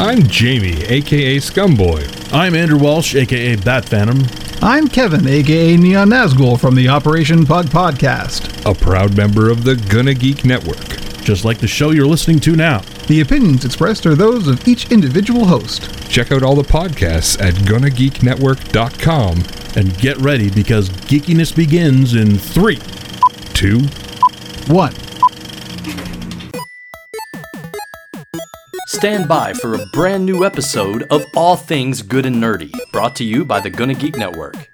I'm Jamie, aka Scumboy. I'm Andrew Walsh, aka Bat Phantom. I'm Kevin, aka Neon Nazgul from the Operation Pug Podcast. A proud member of the Gonna Geek Network. Just like the show you're listening to now. The opinions expressed are those of each individual host. Check out all the podcasts at GonnaGeekNetwork.com. And get ready because geekiness begins in three, Two, One. Stand by for a brand new episode of All Things Good and Nerdy, brought to you by the Gonna Geek Network.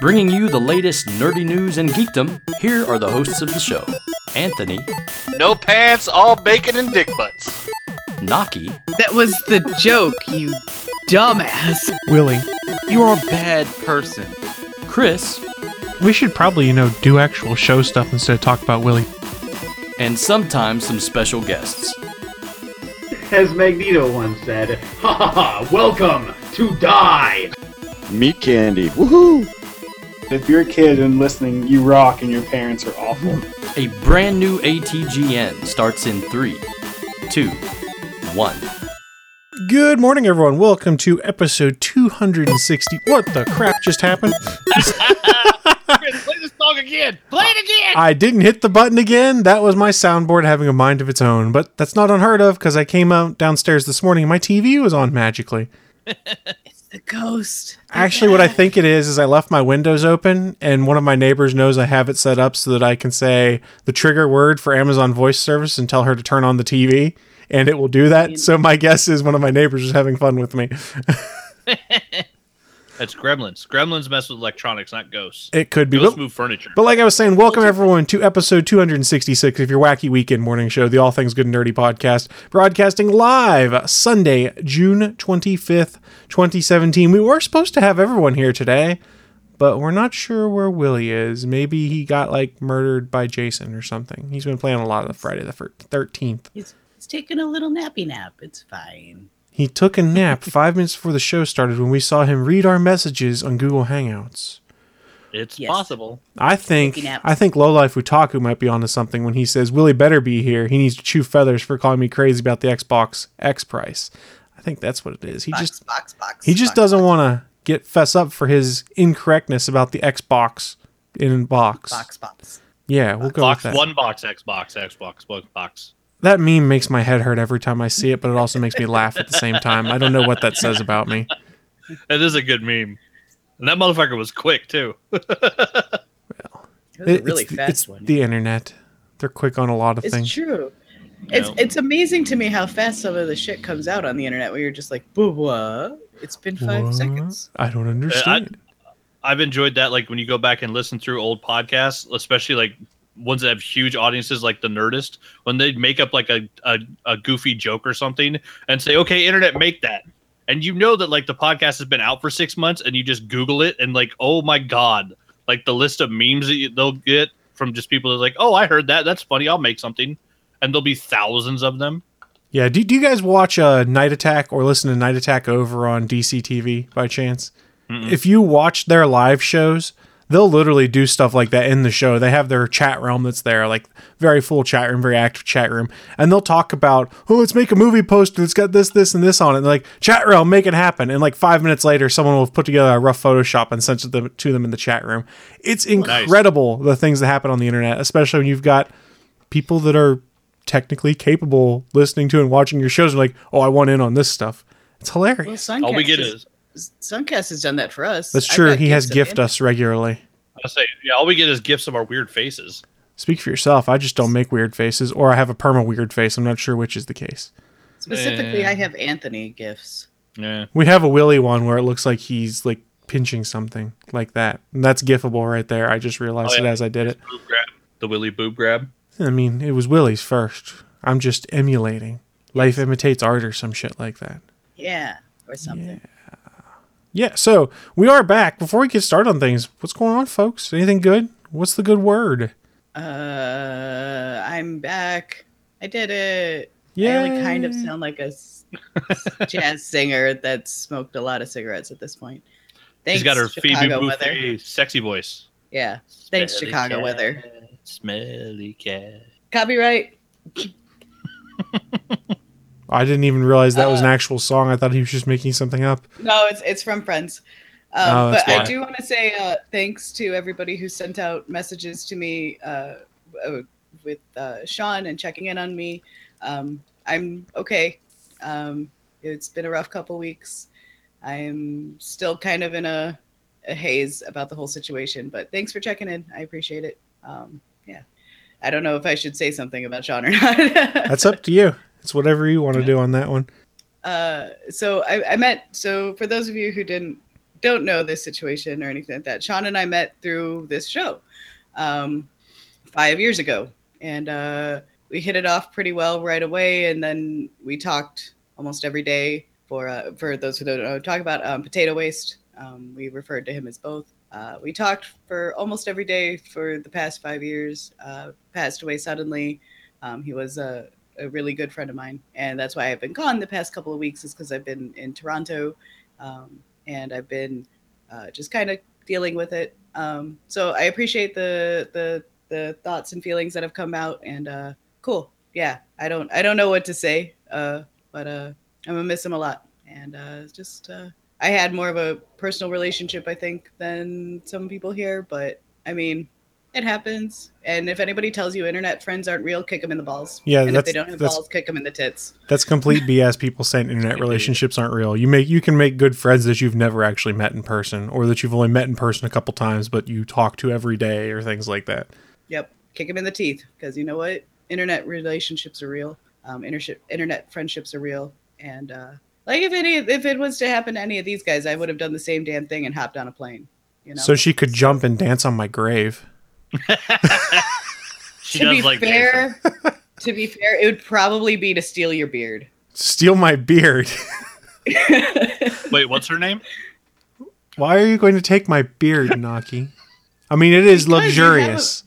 Bringing you the latest nerdy news and geekdom, here are the hosts of the show Anthony, No pants, all bacon and dick butts. Naki, That was the joke, you dumbass. Willie, You're a bad person. Chris, we should probably, you know, do actual show stuff instead of talk about Willie. And sometimes some special guests. As Magneto once said, ha ha ha, welcome to die! Meat candy. Woohoo! If you're a kid and listening, you rock and your parents are awful. A brand new ATGN starts in three, two, one. Good morning, everyone. Welcome to episode 260. What the crap just happened? Play this song again. Play it again. I didn't hit the button again. That was my soundboard having a mind of its own, but that's not unheard of because I came out downstairs this morning and my TV was on magically. It's the ghost. Actually, what I think it is is I left my windows open, and one of my neighbors knows I have it set up so that I can say the trigger word for Amazon Voice Service and tell her to turn on the TV, and it will do that. So my guess is one of my neighbors is having fun with me. That's Gremlins. Gremlins mess with electronics, not ghosts. It could be, Ghosts but, move furniture. but like I was saying, welcome everyone to episode 266 of your wacky weekend morning show, the All Things Good and Nerdy podcast, broadcasting live Sunday, June 25th, 2017. We were supposed to have everyone here today. but we're not sure where Willie is. Maybe he got like murdered by Jason or something. He's been playing a lot of the Friday the Thirteenth. He's, he's taking a little nappy nap. It's fine. He took a nap five minutes before the show started when we saw him read our messages on Google Hangouts. it's Yes. possible. I think I think Lowlife Utaku might be onto something when he says Willie better be here. He needs to chew feathers for calling me crazy about the Xbox X price. I think that's what it is. He Box, just box, box. he just box, doesn't want to get fess up for his incorrectness about the Xbox in box. box, box. Yeah, we'll go Box with that. one box, Xbox, Xbox, box, box. That meme makes my head hurt every time I see it, but it also makes me laugh at the same time. I don't know what that says about me. It is a good meme. And that motherfucker was quick too. That was a It- really it's, fast it's one. the internet. They're quick on a lot of It's things. true. It's know? it's amazing to me how fast some of the shit comes out on the internet where you're just like, "Boo, what? Ah. It's been five What? seconds. I don't understand. I've enjoyed that. Like when you go back and listen through old podcasts, especially like ones that have huge audiences, like the Nerdist, when they make up like a, a, a goofy joke or something and say, "Okay, internet, make that," and you know that like the podcast has been out for six months, and you just Google it, and like, oh my god, like the list of memes that you, they'll get from just people that's like, "Oh, I heard that. That's funny. I'll make something," and there'll be thousands of them. yeah. Do, do you guys watch uh, Night Attack or listen to Night Attack over on DC TV by chance? If you watch their live shows, they'll literally do stuff like that in the show. They have their chat realm that's there, like very full chat room, very active chat room, and they'll talk about, oh, let's make a movie poster that's got this, this, and this on it. And like, chat realm, make it happen. And like five minutes later, someone will have put together a rough Photoshop and sent it to them, to them in the chat room. It's incredible the things that happen on the internet, especially when you've got people that are technically capable listening to and watching your shows and like, oh, I want in on this stuff. It's hilarious. Suncast, All we get is Suncast has done that for us. That's true. He has gifts gift us regularly. I say, yeah, all we get is gifts of our weird faces. Speak for yourself. I just don't make weird faces, or I have a perma weird face. I'm not sure which is the case. Specifically, Eh. I have Anthony gifts. Yeah. We have a Willy one where it looks like he's like pinching something like that. And that's gifable right there. I just realized Oh, it as I did it. Boob grab, the Willy boob grab. I mean, it was Willy's first. I'm just emulating. Life imitates art or some shit like that. Yeah, or something. Yeah, so we are back. Before we get started on things, what's going on, folks? Anything good? What's the good word? Uh, I'm back. I did it. Yeah. I only kind of sound like a jazz singer that smoked a lot of cigarettes at this point. Thanks, She's got her Phoebe Chicago weather. Buffay sexy voice. Yeah. Thanks, Smelly Chicago cat, weather. Smelly cat. Copyright. I didn't even realize that was Uh, an actual song. I thought he was just making something up. No, it's it's from Friends. Um, Oh, but I do want to say uh, thanks to everybody who sent out messages to me uh, uh, with uh, Sean and checking in on me. Um, I'm okay. Um, it's been a rough couple weeks. I'm still kind of in a, a haze about the whole situation, but thanks for checking in. I appreciate it. Um, yeah. I don't know if I should say something about Sean or not. That's up to you. It's whatever you want to do on that one. uh, so I, I met. So for those of you who didn't don't know this situation or anything like that, Sean and I met through this show um, five years ago, and uh, we hit it off pretty well right away. And then we talked almost every day. For uh, for those who don't know, talk about um, potato waste. Um, we referred to him as both. Uh, we talked for almost every day for the past five years. Uh, passed away suddenly. Um, he was a, a really good friend of mine, and that's why I've been gone the past couple of weeks. Is because I've been in Toronto, um, and I've been uh, just kind of dealing with it. Um, so I appreciate the the the thoughts and feelings that have come out, and uh, cool. Yeah, I don't I don't know what to say, uh, but uh, I'm gonna miss him a lot, and uh, just uh, I had more of a personal relationship, I think, than some people here. But I mean, it happens. And if anybody tells you internet friends aren't real, kick them in the balls. Yeah, and if they don't have balls, kick them in the tits. That's complete BS. People saying internet relationships aren't real. You make you can make good friends that you've never actually met in person, or that you've only met in person a couple times, but you talk to every day, or things like that. Yep, kick them in the teeth because you know what? Internet relationships are real. Um, intership, internet friendships are real. And uh, like if any, if it was to happen to any of these guys, I would have done the same damn thing and hopped on a plane. You know. So she could jump and dance on my grave. She to does be like fair, to be fair, it would probably be to steal your beard. Steal my beard. Wait, what's her name? Why are you going to take my beard, Naki? I mean, it is Because you have luxurious.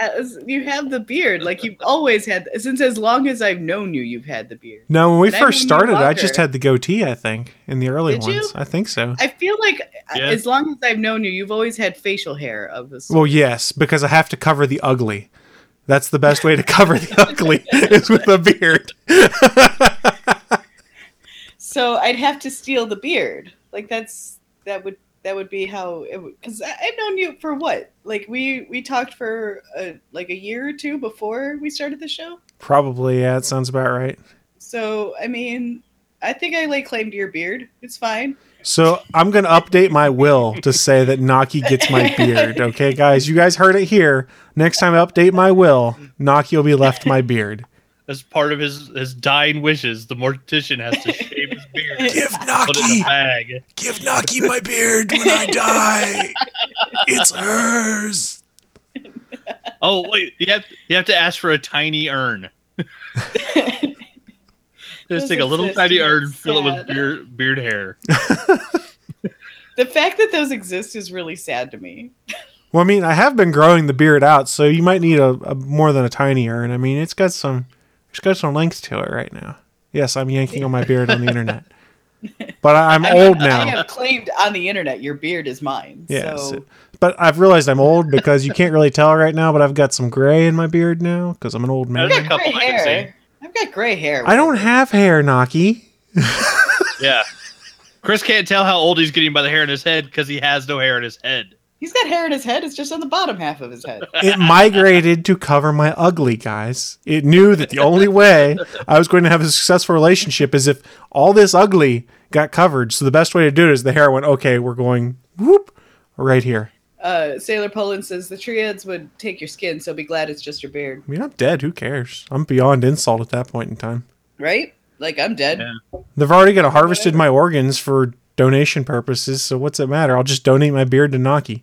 As you have the beard, like you've always had since as long as I've known you, you've had the beard. No, when we And first mean started, I just had the goatee. I think in the early Did you? ones, I think so. I feel like uh, Yeah. as long as I've known you, you've always had facial hair of this. Well, yes, because I have to cover the ugly. That's the best way to cover the ugly is with a beard. So I'd have to steal the beard. Like that's that would that would be how it would because I've known you for what? Like we we talked for a, like a year or two before we started the show. Probably, yeah, it sounds about right. So I mean, I think I lay claim to your beard. It's fine. So I'm gonna update my will to say that Naki gets my beard. Okay, guys, you guys heard it here. Next time I update my will, Naki will be left my beard. As part of his his dying wishes, the mortician has to shave his beard. Give Put it in a bag. Give Naki my beard when I die. It's hers. Oh wait, you have you have to ask for a tiny urn. Just take a little tiny urn, it's fill it with beard beard hair. The fact that those exist is really sad to me. Well, I mean, I have been growing the beard out, so you might need a, a more than a tiny urn. I mean, it's got some, it's got some length to it right now. Yes, I'm yanking on my beard on the internet, but I- I'm I mean, old I have claimed on the internet your beard is mine. Yes, So but I've realized I'm old because you can't really tell right now, but I've got some gray in my beard now because I'm an old man. I've got gray hair. Eh? I've got gray hair. I don't have hair, Naki. Yeah. Chris can't tell how old he's getting by the hair in his head because he has no hair in his head. He's got hair in his head. It's just on the bottom half of his head. It migrated to cover my ugly, guys. It knew that the only way I was going to have a successful relationship is if all this ugly got covered. So the best way to do it is the hair went, okay, we're going whoop right here. Uh, Sailor Poland says the triads would take your skin, so be glad it's just your beard. I mean, I'm dead. Who cares? I'm beyond insult at that point in time. Right? Like I'm dead. They've already got harvested my organs for donation purposes, so what's it matter? I'll just donate my beard to Naki.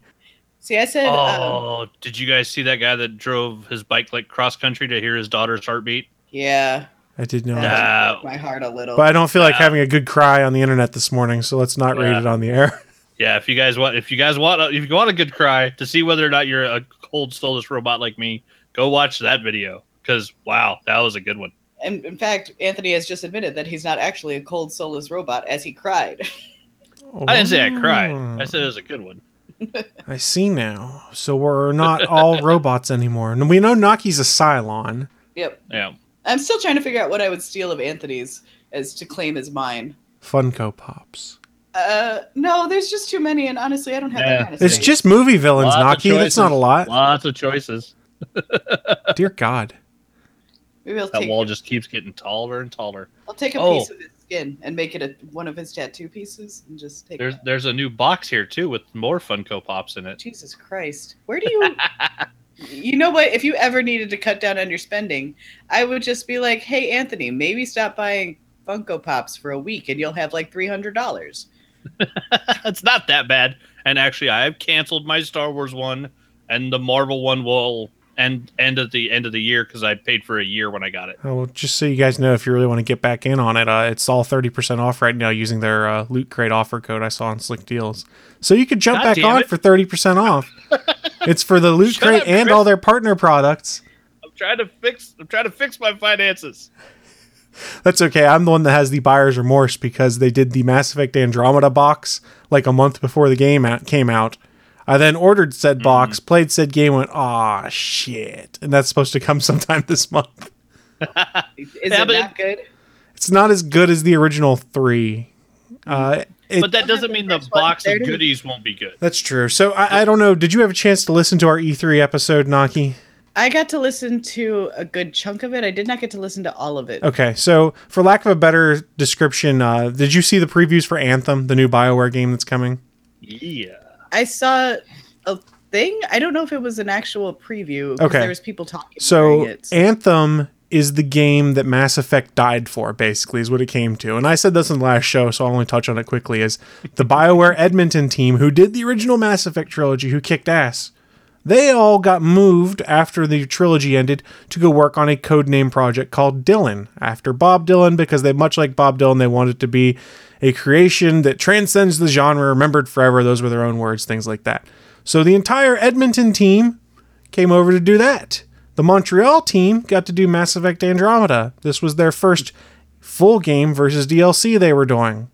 See, I said. um, Oh, did you guys see that guy that drove his bike like cross country to hear his daughter's heartbeat? yeah. I did not. That broke my heart a little. But I don't feel like having a good cry on the internet this morning, so let's not read it on the air. Yeah, if you guys want, if you guys want, if you want a good cry to see whether or not you're a cold soulless robot like me, go watch that video because wow, that was a good one. And in fact, Anthony has just admitted that he's not actually a cold, soulless robot, as he cried. I didn't say I cried. I said it was a good one. I see now. So we're not all robots anymore. And we know Naki's a Cylon. yep. Yeah. I'm still trying to figure out what I would steal of Anthony's as to claim as mine. Funko Pops. Uh, no, there's just too many, and honestly, I don't have Yeah. that kind of It's space. just movie villains, Lots Naki. That's not a lot. Lots of choices. Dear God. Maybe I'll That take wall just keeps getting taller and taller. I'll take a Oh. piece of his skin and make it a, one of his tattoo pieces and just take. There's that. there's a new box here too with more Funko Pops in it. Jesus Christ, where do you? you know what? If you ever needed to cut down on your spending, I would just be like, "Hey, Anthony, maybe stop buying Funko Pops for a week, and you'll have like three hundred dollars." it's not that bad. And actually, I have canceled my Star Wars one, and the Marvel one will end end at the end of the year because I paid for a year when I got it. Oh, well, just so you guys know, if you really want to get back in on it, uh, it's all 30% off right now using their uh, Loot Crate offer code I saw on Slick Deals. So you could jump God back on it. for 30% off. it's for the Loot Crate up, and Chris. all their partner products. I'm trying to fix. I'm trying to fix my finances. That's okay. I'm the one that has the buyer's remorse because they did the Mass Effect Andromeda box like a month before the game out, came out. I then ordered said box, played said game, went, aw, shit. And that's supposed to come sometime this month. Is Yeah, it but it- not good? It's not as good as the original three. Uh, it, But that doesn't mean the box of goodies won't be good. That's true. So I, I don't know. Did you have a chance to listen to our E3 episode, Naki? I got to listen to a good chunk of it. I did not get to listen to all of it. Okay, so for lack of a better description, uh, did you see the previews for Anthem, the new Bioware game that's coming? Yeah. I saw a thing. I don't know if it was an actual preview. Okay. There was people talking. So. Anthem is the game that Mass Effect died for, basically, is what it came to. And I said this in the last show, so I'll only touch on it quickly. Is the Bioware Edmonton team who did the original Mass Effect trilogy, who kicked ass, they all got moved after the trilogy ended to go work on a codename project called Dylan after Bob Dylan because they much like Bob Dylan they wanted to be a creation that transcends the genre remembered forever those were their own words things like that. So the entire Edmonton team came over to do that. The Montreal team got to do Mass Effect Andromeda. This was their first full game versus DLC they were doing.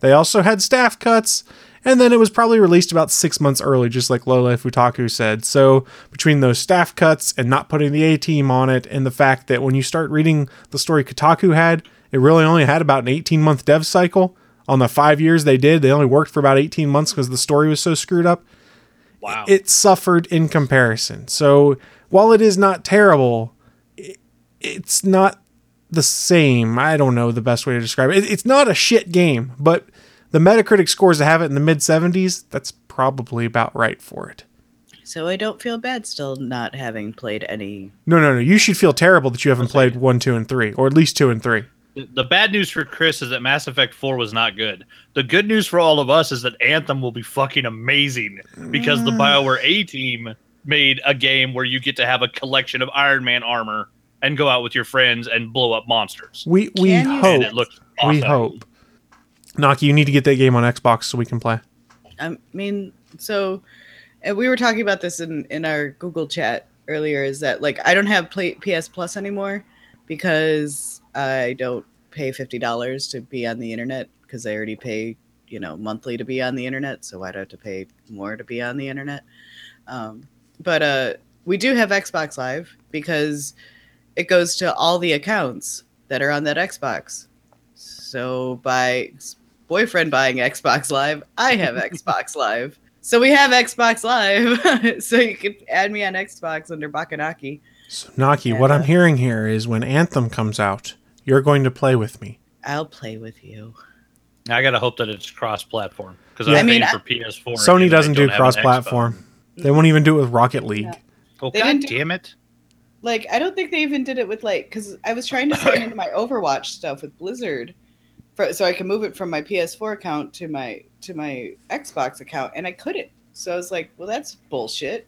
They also had staff cuts, and then it was probably released about six months early, just like Lola Futaku said. So, between those staff cuts and not putting the A team on it, and the fact that when you start reading the story Kotaku had, it really only had about an 18 month dev cycle. On the five years they did, they only worked for about 18 months because the story was so screwed up Wow. it suffered in comparison. So while it is not terrible, it, it's not the same. I don't know the best way to describe it. It- It's not a shit game, but the Metacritic scores that have it in the mid 70s, that's probably about right for it. So I don't feel bad still not having played any. No, no, no. You should feel terrible that you haven't played 1, 2, and 3, or at least 2 and 3. The- The bad news for Chris is that Mass Effect 4 was not good. The good news for all of us is that Anthem will be fucking amazing because the mm. BioWare A team made a game where you get to have a collection of Iron Man armor and go out with your friends and blow up monsters. We we Can hope. And it looks awesome. We hope. Naki, you need to get that game on Xbox so we can play. I mean, so and we were talking about this in in our Google chat earlier. Is that like I don't have play, PS Plus anymore because I don't pay fifty dollars to be on the internet because I already pay you know monthly to be on the internet. So why do I have to pay more to be on the internet? Um, but uh, we do have Xbox Live because it goes to all the accounts that are on that Xbox. So by boyfriend buying Xbox Live, I have Xbox Live. So we have Xbox Live. so you can add me on Xbox under Bakanaki. So, Naki, what I'm hearing here is when Anthem comes out, you're going to play with me. I'll play with you. I gotta hope that it's cross-platform because Yeah. I'm I mean, paying I- for PS4. Sony doesn't do don't have an cross platform. They won't even do it with Rocket League. Xbox. Oh They god do- damn it! Like I don't think they even did it with like because I was trying to sign into my Overwatch stuff with Blizzard, for, so I can move it from my PS4 account to my to my Xbox account, and I couldn't. So I was like, well, that's bullshit.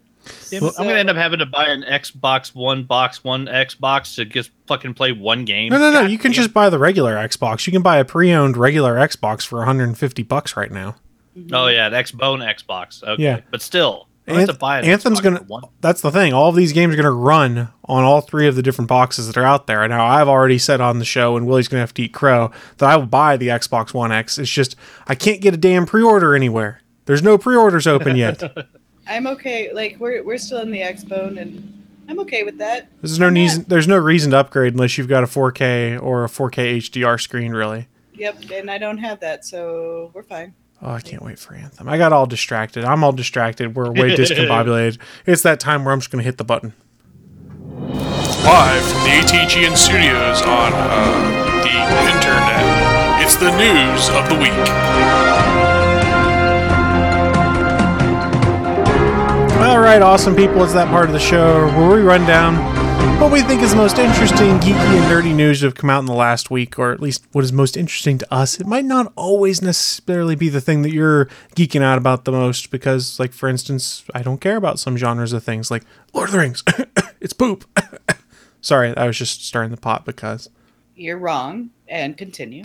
I'm gonna end up having to buy an Xbox One box, one Xbox to just fucking play one game. No, no, no. God You can damn. just buy the regular Xbox. You can buy a pre-owned regular Xbox for 150 bucks right now. Oh yeah, the Xbone Xbox. Okay. Yeah. but still, I have to Anth- buy an Anthem's Xbox gonna. for one. That's the thing. All of these games are gonna run on all three of the different boxes that are out there. Now, I've already said on the show, and Willie's gonna have to eat crow that I will buy the Xbox One X. It's just I can't get a damn pre-order anywhere. There's no pre-orders open yet. I'm okay. Like we're we're still in the Xbone, and I'm okay with that. There's no reason. There's no reason to upgrade unless you've got a 4K or a 4K HDR screen, really. Yep, and I don't have that, so we're fine. Oh, I can't wait for Anthem. I got all distracted. I'm all distracted. We're way discombobulated. It's that time where I'm just going to hit the button. Live from the ATGN studios on uh, the internet, it's the news of the week. All right, awesome people. It's that part of the show where we run down what we think is the most interesting, geeky, and nerdy news to have come out in the last week, or at least what is most interesting to us. It might not always necessarily be the thing that you're geeking out about the most, because, like, for instance, I don't care about some genres of things, like Lord of the Rings. it's poop. Sorry, I was just stirring the pot because. You're wrong, and continue.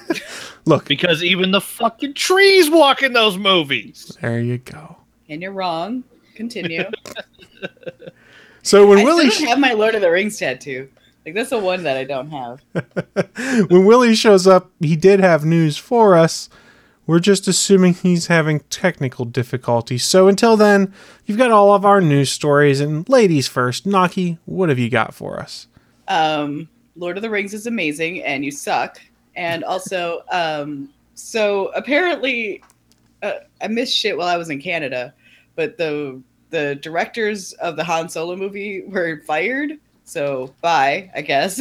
Look, because even the fucking trees walk in those movies. There you go. And you're wrong. Continue. So when I Willie still don't have my Lord of the Rings tattoo. Like that's the one that I don't have. when Willie shows up, he did have news for us. We're just assuming he's having technical difficulties. So until then, you've got all of our news stories. And ladies first, Naki, what have you got for us? Um, Lord of the Rings is amazing, and you suck. And also, um, so apparently, uh, I missed shit while I was in Canada, but the the directors of the Han Solo movie were fired. So bye, I guess.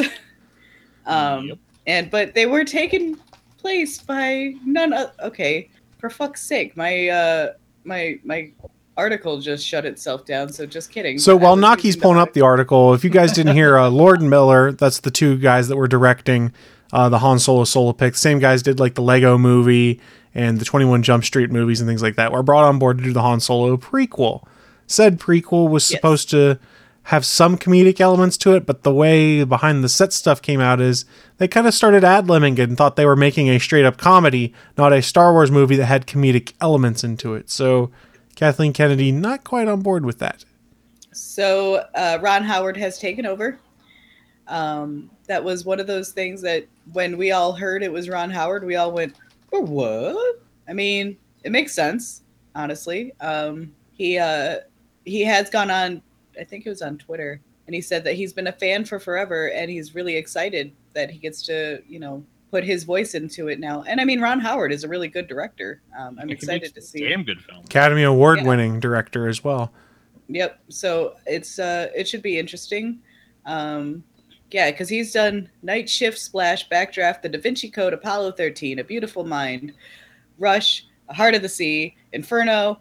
um, and but they were taken place by none. Of, okay, for fuck's sake, my uh, my my article just shut itself down. So just kidding. So while Naki's pulling up the article, if you guys didn't hear, uh, Lord and Miller, that's the two guys that were directing uh, the Han Solo solo pick. Same guys did like the Lego movie and the 21 Jump Street movies and things like that. Were brought on board to do the Han Solo prequel. Said prequel was supposed to have some comedic elements to it, but the way behind the set stuff came out is they kind of started ad libbing and thought they were making a straight up comedy, not a Star Wars movie that had comedic elements into it. So Kathleen Kennedy not quite on board with that. So uh, Ron Howard has taken over. Um, that was one of those things that when we all heard it was Ron Howard, we all went, "For what?" I mean, it makes sense, honestly. Um, he uh, he has gone on, I think it was on Twitter, and he said that he's been a fan for forever, and he's really excited that he gets to, you know, put his voice into it now. And I mean, Ron Howard is a really good director. Um, I'm He excited to see. Damn good film. Academy Award winning director as well. Yep. So it's uh it should be interesting. Um yeah, because he's done Night Shift, Splash, Backdraft, The Da Vinci Code, Apollo 13, A Beautiful Mind, Rush, A Heart of the Sea, Inferno.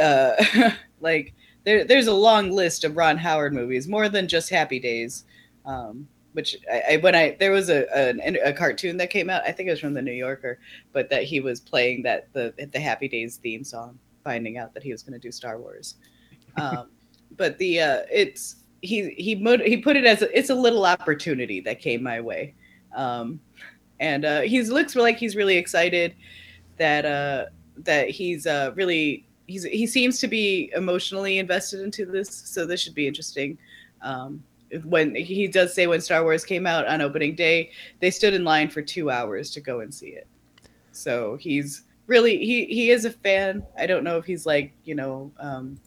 Uh, like there, there's a long list of Ron Howard movies, more than just Happy Days. Um, which I, I when I there was a, a a cartoon that came out, I think it was from the New Yorker, but that he was playing that the the Happy Days theme song, finding out that he was going to do Star Wars um, but the uh, it's he he he put it as a, it's a little opportunity that came my way, um, and uh, he looks like he's really excited that uh, that he's uh, really he's he seems to be emotionally invested into this, so this should be interesting. Um, when he does say when Star Wars came out on opening day, they stood in line for two hours to go and see it. So he's really he he is a fan. I don't know if he's like you know um,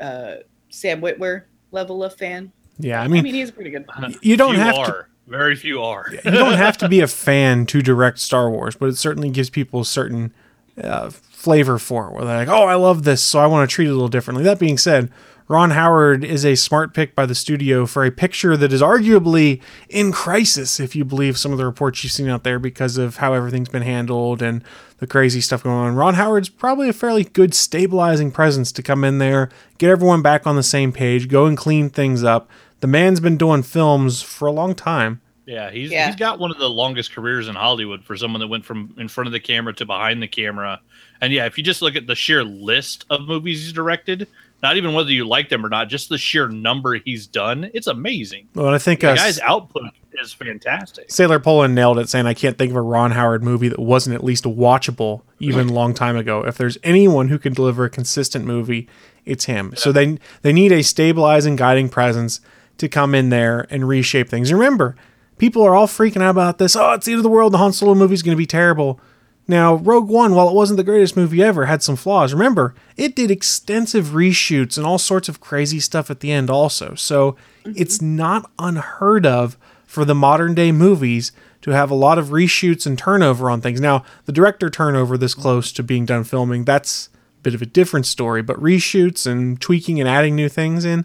uh, Sam Witwer level of fan. Yeah, I mean, I mean he's pretty good. you don't Few have to- Very few are. you don't have to be a fan to direct Star Wars, but it certainly gives people a certain uh, flavor for it. Where they're like, "Oh, I love this, so I want to treat it a little differently." That being said, Ron Howard is a smart pick by the studio for a picture that is arguably in crisis, if you believe some of the reports you've seen out there, because of how everything's been handled and the crazy stuff going on. Ron Howard's probably a fairly good stabilizing presence to come in there, get everyone back on the same page, go and clean things up. The man's been doing films for a long time. Yeah, he's Yeah. he's got one of the longest careers in Hollywood for someone that went from in front of the camera to behind the camera. And yeah, if you just look at the sheer list of movies he's directed, not even whether you like them or not, just the sheer number he's done, it's amazing. Well, and I think the uh, guy's output is fantastic. Sailor Poland nailed it, saying, I can't think of a Ron Howard movie that wasn't at least watchable even a long time ago. If there's anyone who can deliver a consistent movie, it's him. So they they need a stabilizing, guiding presence to come in there and reshape things. Remember, people are all freaking out about this. Oh, it's the end of the world. The Han Solo movie is going to be terrible. Now, Rogue One, while it wasn't the greatest movie ever, had some flaws. Remember, it did extensive reshoots and all sorts of crazy stuff at the end, also. So mm-hmm. it's not unheard of for the modern day movies to have a lot of reshoots and turnover on things. Now, the director turnover this close to being done filming, that's a bit of a different story, but reshoots and tweaking and adding new things in,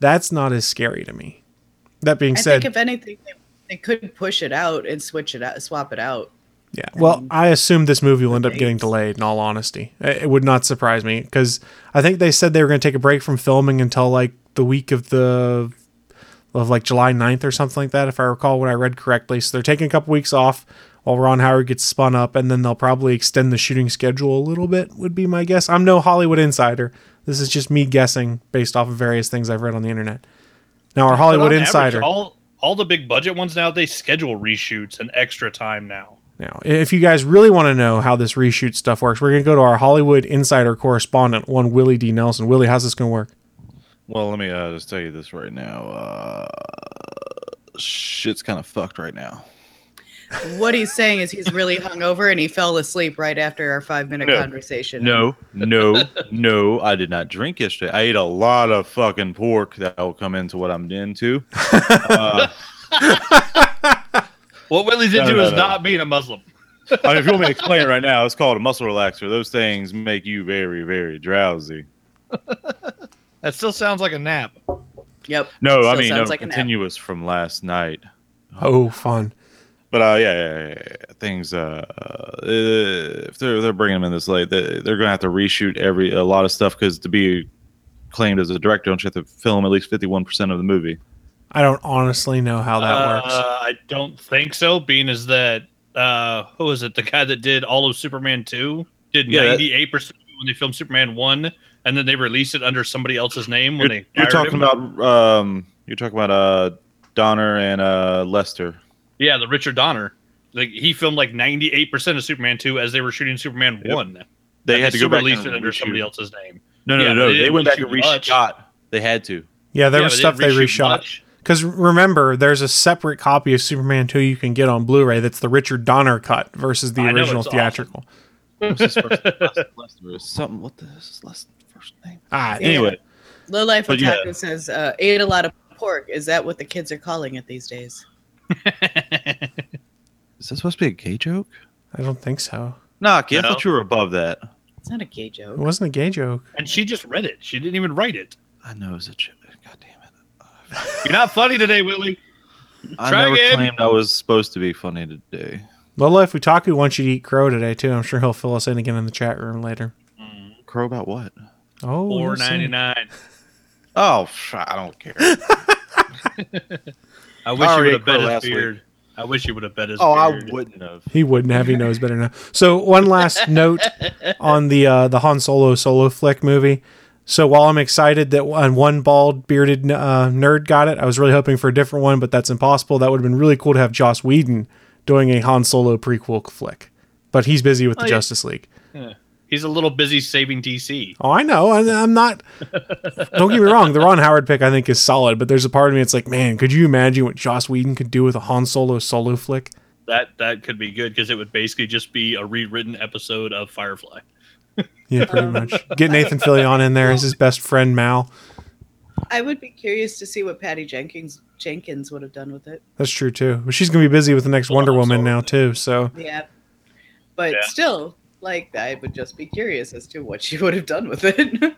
that's not as scary to me. That being I said, think if anything, they, they could push it out and switch it out, swap it out. Yeah. Well, I assume this movie will end up getting delayed. In all honesty, it it would not surprise me because I think they said they were going to take a break from filming until like the week of the of like July 9th or something like that, if I recall what I read correctly. So they're taking a couple weeks off while Ron Howard gets spun up, and then they'll probably extend the shooting schedule a little bit. Would be my guess. I'm no Hollywood insider. This is just me guessing based off of various things I've read on the internet. Now, our Hollywood on average, insider. all all the big budget ones now they schedule reshoots and extra time now. Now, if you guys really want to know how this reshoot stuff works, we're going to go to our Hollywood insider correspondent, one Willie D. Nelson. Willie, how's this going to work? Well, let me uh, just tell you this right now. Uh, shit's kind of fucked right now. What he's saying is he's really hungover and he fell asleep right after our five minute No. conversation. No, no, no. I did not drink yesterday. I ate a lot of fucking pork that will come into what I'm into. Uh, What Willie's No, into no, is no. not being a Muslim. I mean, if you want me to explain it right now, it's called a muscle relaxer. Those things make you very, very drowsy. That still sounds like a nap. Yep. No, I mean, no, like continuous from last night. Oh, fun. But uh, yeah, yeah, yeah, yeah. things. Uh, uh, if they're they're bringing them in this late, they, they're gonna have to reshoot every a lot of stuff because to be claimed as a director, don't you have to film at least fifty one percent of the movie? I don't honestly know how that uh, works. I don't think so. Being as that, uh, who was it? The guy that did all of Superman two did ninety eight percent when they filmed Superman one, and then they released it under somebody else's name when You're, they. you're talking him. about um, you're talking about uh, Donner and uh, Lester. Yeah, the Richard Donner. Like he filmed like ninety eight percent of Superman two as they were shooting Superman Yep. one. They And had to still go back released and it under reshoot. somebody else's name. No, no, Yeah, no, no. they They, went back and reshoot much. They had to. yeah, there yeah, was but they stuff they didn't reshoot reshot. Because remember, there's a separate copy of Superman 2 you can get on Blu ray that's the Richard Donner cut versus the I original it's awesome. theatrical. What's his first Lester, Lester is something. What the is his last first name? Ah, Yeah. Anyway, Low Life But yeah. Says uh, ate a lot of pork. Is that what the kids are calling it these days? is that supposed to be a gay joke? I don't think so. Nah, kid, I thought you were above that. It's not a gay joke. It wasn't a gay joke. And she just read it. She didn't even write it. I know it's a joke. God damn it. You're not funny today, Willie. I Try never again. claimed I was supposed to be funny today. Lola, if Utaku wants you to eat crow today, too, I'm sure he'll fill us in again in the chat room later. Mm, crow about what? Oh, we'll Four see. ninety nine. Oh, I don't care. I wish I you would have bet his last week. beard. I wish you would have bet his oh, I wouldn't have. He wouldn't have. He knows better now. So one last note on the uh, the Han Solo solo flick movie. So while I'm excited that one one bald bearded uh, nerd got it, I was really hoping for a different one, but that's impossible. That would have been really cool to have Joss Whedon doing a Han Solo prequel flick, but he's busy with the Oh, yeah. Justice League. Yeah. He's a little busy saving DC. Oh, I know. I, I'm not. don't get me wrong. The Ron Howard pick I think is solid, but there's a part of me it's like, man, could you imagine what Joss Whedon could do with a Han Solo solo flick? That that could be good because it would basically just be a rewritten episode of Firefly. Yeah, pretty much. Get Nathan Fillion in there as his best friend Mal. I would be curious to see what Patty Jenkins Jenkins would have done with it. That's true too. But she's gonna be busy with the next oh, Wonder Woman now too. So Yeah. But Yeah. still, like I would just be curious as to what she would have done with it.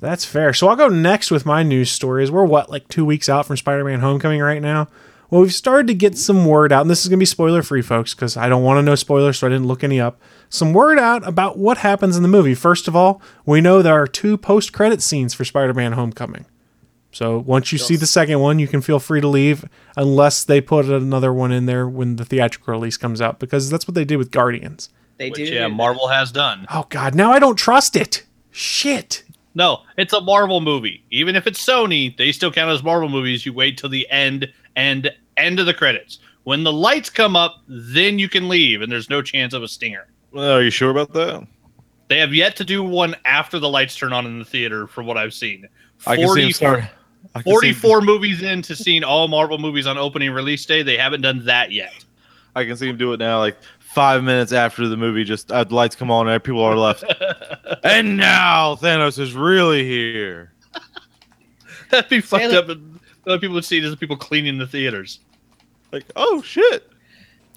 that's fair. So I'll go next with my news stories. We're what like two weeks out from Spider-Man: Homecoming right now. Well, we've started to get some word out, and this is gonna be spoiler free, folks, because I don't want to know spoilers, so I didn't look any up. Some word out about what happens in the movie. First of all, we know there are two post-credit scenes for Spider-Man: Homecoming. So once you see the second one, you can feel free to leave, unless they put another one in there when the theatrical release comes out, because that's what they did with Guardians. They Which do. yeah, Marvel has done. Oh God, now I don't trust it. Shit. No, it's a Marvel movie. Even if it's Sony, they still count as Marvel movies. You wait till the end and end of the credits. When the lights come up, then you can leave, and there's no chance of a stinger. Well, are you sure about that? They have yet to do one after the lights turn on in the theater, from what I've seen. I can see start. I can see 44 movies into seeing all Marvel movies on opening release day. They haven't done that yet. I can see him do it now. Like five minutes after the movie, just uh, the lights come on and people are left. and now Thanos is really here. That'd be fucked Taylor- up. And the other people would see it as people cleaning the theaters. Like, oh shit.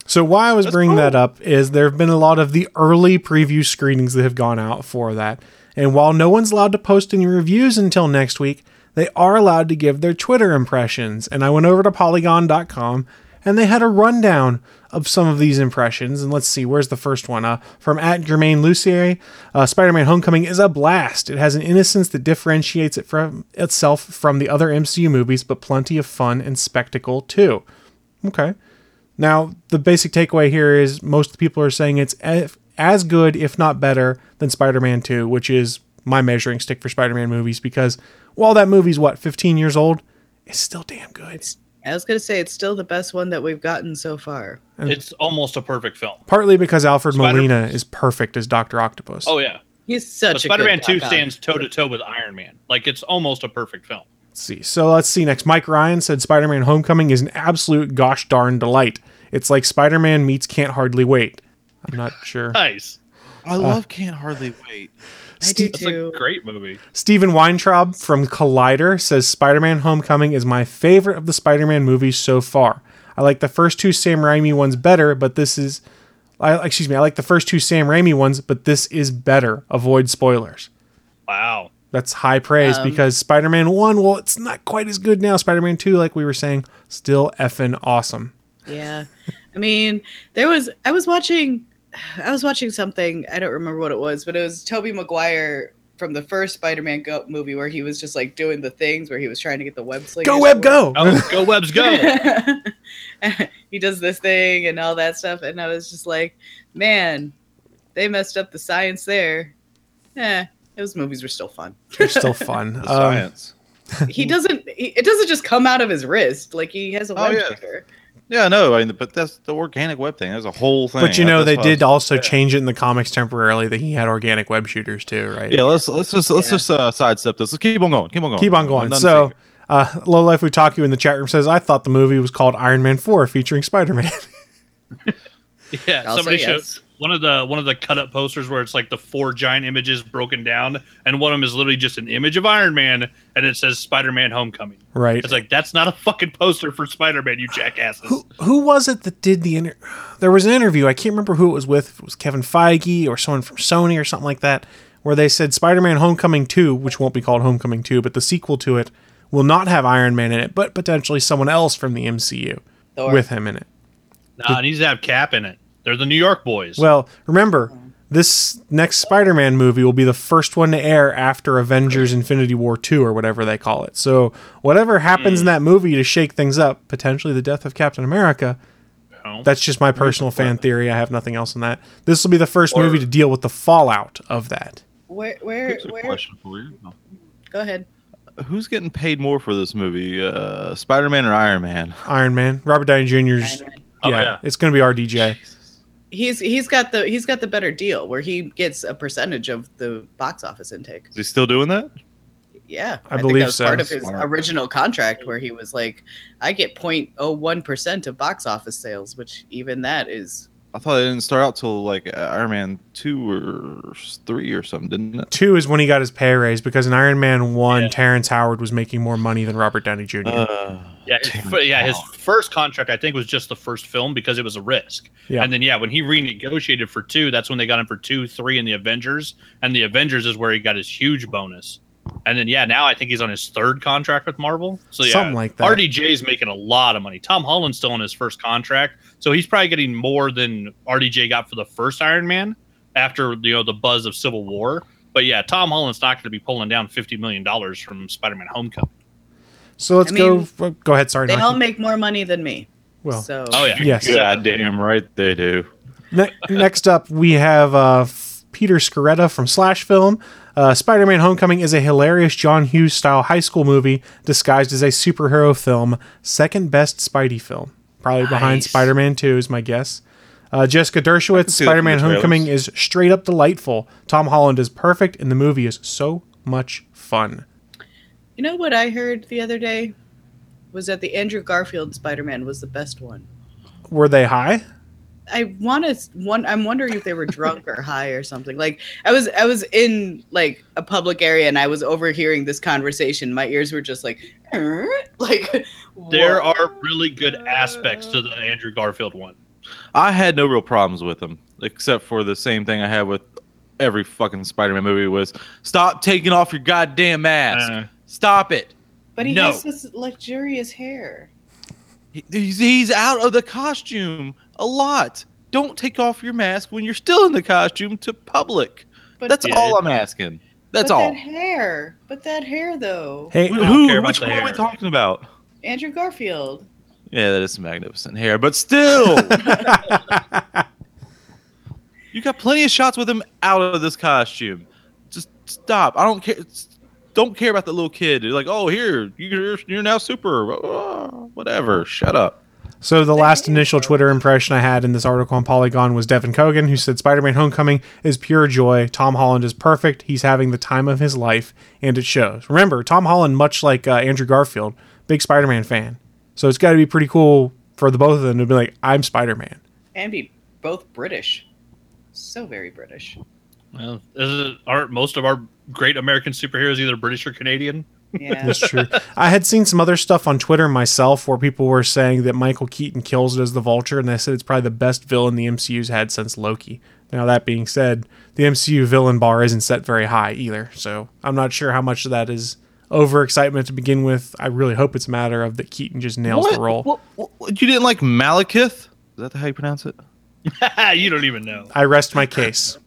So why I was That's bringing that up is there have been a lot of the early preview screenings that have gone out for that. And while no one's allowed to post any reviews until next week, they are allowed to give their Twitter impressions. And I went over to polygon.com and they had a rundown of some of these impressions. And let's see, where's the first one? Uh, from at Germain Lussier, uh, Spider-Man Homecoming is a blast. It has an innocence that differentiates it from itself from the other MCU movies, but plenty of fun and spectacle too. Okay. Now, the basic takeaway here is most people are saying it's as good, if not better, than Spider Man 2, which is my measuring stick for Spider Man movies because while that movie's, what, 15 years old, it's still damn good. I was gonna say it's still the best one that we've gotten so far. It's almost a perfect film. Partly because Alfred Spider- Molina is perfect as Dr. Octopus. Oh yeah, He's such but a Spider-Man good Two Doc stands toe to toe with Iron Man. Like it's almost a perfect film. Let's see. So let's see next. Mike Ryan said Spider Man Homecoming is an absolute gosh darn delight. It's like Spider Man meets Can't Hardly Wait. I'm not sure. Nice. I uh, love Can't Hardly Wait. I do It's a great movie. Steven Weintraub from Collider says Spider Man Homecoming is my favorite of the Spider Man movies so far. I like the first two Sam Raimi ones better, but this is. I, excuse me, I like the first two Sam Raimi ones, but this is better. Avoid spoilers. Wow. That's high praise Um, because Spider Man 1, well, it's not quite as good now. Spider Man 2, like we were saying, still effing awesome. Yeah. I mean, there was I was watching I was watching something, I don't remember what it was, but it was Tobey Maguire from the first Spider-Man go- movie where he was just like doing the things where he was trying to get the web slingers. Go, Web, go! Oh, go Webs go! he does this thing and all that stuff and I was just like, man, they messed up the science there. Eh, those movies were still fun. They're still fun. The Um, science. he doesn't he, it doesn't just come out of his wrist like he has a Oh, web yeah. Shooter. Yeah, no, I mean, but that's the organic web thing. There's a whole thing. But you know, That's they why- did also change it in the comics temporarily that he had organic web shooters too, right? Yeah, let's let's just let's just uh, sidestep this. Let's keep on going. Keep on going. Keep on going. So, secret. uh, Low Life Utaku in the chat room says, I thought the movie was called Iron Man 4 featuring Spider Man. Yeah, I'll somebody say showed yes. one of the one of the cut up posters where it's like the four giant images broken down, and one of them is literally just an image of Iron Man, and it says Spider Man Homecoming. Right. It's like that's not a fucking poster for Spider Man, you jackasses. who, who was it that did the inter- There was an interview. I can't remember who it was with. If it was Kevin Feige or someone from Sony or something like that, where they said Spider Man Homecoming 2, which won't be called Homecoming 2, but the sequel to it will not have Iron Man in it, but potentially someone else from the MCU Thor. with him in it. Nah, it needs to have Cap in it. They're the New York boys. Well, remember, this next Spider Man movie will be the first one to air after Avengers Infinity War 2 or whatever they call it. So, whatever happens in that movie to shake things up, potentially the death of Captain America, No. that's just my personal fan theory. I have nothing else on that. This will be the first Or- movie to deal with the fallout of that. Where where where question for you. go ahead. Who's getting paid more for this movie, uh, Spider Man or Iron Man? Iron Man, Robert Downey Jr.'s. Iron Man. Oh, yeah, yeah. it's going to be RDJ. He's he's got the he's got the better deal where he gets a percentage of the box office intake. Is he still doing that? Yeah, I think believe that was so. part of his Smart. original contract where he was like, I get 0.01 percent of box office sales, which even that is I thought it didn't start out till like uh, Iron Man two or three or something, didn't it? Two is when he got his pay raise because in Iron Man 1, Yeah. Terrence Howard was making more money than Robert Downey Jr. Uh, Yeah, his, yeah. His first contract, I think, was just the first film because it was a risk. Yeah. And then, yeah, when he renegotiated for two, that's when they got him for two, three, and the Avengers. And the Avengers is where he got his huge bonus. And then, yeah, now I think he's on his third contract with Marvel. So yeah, Something like that. RDJ's making a lot of money. Tom Holland's still on his first contract, so he's probably getting more than RDJ got for the first Iron Man after you know the buzz of Civil War. But yeah, Tom Holland's not going to be pulling down fifty million dollars from Spider-Man: Homecoming. So let's I go. mean, Go ahead. Sorry. they Naki. all make more money than me. Well, so Oh yeah, yes. God damn right they do. Ne- next up, we have uh, Peter Sciretta from Slash Film. Uh, Spider Man Homecoming is a hilarious John Hughes style high school movie disguised as a superhero film. Second best Spidey film. Probably behind Spider Man 2 is my guess. Uh, Jessica Derschowitz, Spider Man the trailers. Homecoming is straight up delightful. Tom Holland is perfect, and the movie is so much fun. you know what I heard the other day was that the Andrew Garfield Spider-Man was the best one. Were they high? I want to one. I'm wondering if they were drunk or high or something. Like I was, I was in like a public area and I was overhearing this conversation. My ears were just like, "Er?" like There what? are really good aspects to the Andrew Garfield one. I had no real problems with them, except for the same thing I had with every fucking Spider-Man movie was stop taking off your goddamn mask. Uh, Stop it. But he no. has this luxurious hair. He- He's, he's out of the costume a lot. Don't take off your mask when you're still in the costume to public. But That's Yeah, all I'm asking. That's but all. That hair, but that hair though. Hey, Who? who- which the one are we talking about? Andrew Garfield. Yeah, that is some magnificent hair, but still, you got plenty of shots with him out of this costume. Just stop. I don't care. Don't care about the little kid. You're like, oh, here, you're you're now super. Ah, Whatever. Shut up. So the last initial Twitter impression I had in this article on Polygon was Devan Coggan, who said Spider-Man: Homecoming is pure joy. Tom Holland is perfect. He's having the time of his life, and it shows. Remember, Tom Holland, much like uh, Andrew Garfield, big Spider-Man fan. So it's got to be pretty cool for the both of them to be like, "I'm Spider-Man." And be both British. So very British. well, is it, aren't most of our great American superheroes either British or Canadian? Yeah. That's true. I had seen some other stuff on Twitter myself where people were saying that Michael Keaton kills it as the Vulture, and they said it's probably the best villain the MCU's had since Loki. Now that being said, the MCU villain bar isn't set very high either, so I'm not sure how much of that is overexcitement to begin with. I really hope it's a matter of that Keaton just nails the role. What, what, what- you didn't like Malekith? Is that how you pronounce it? you don't even know. I rest my case.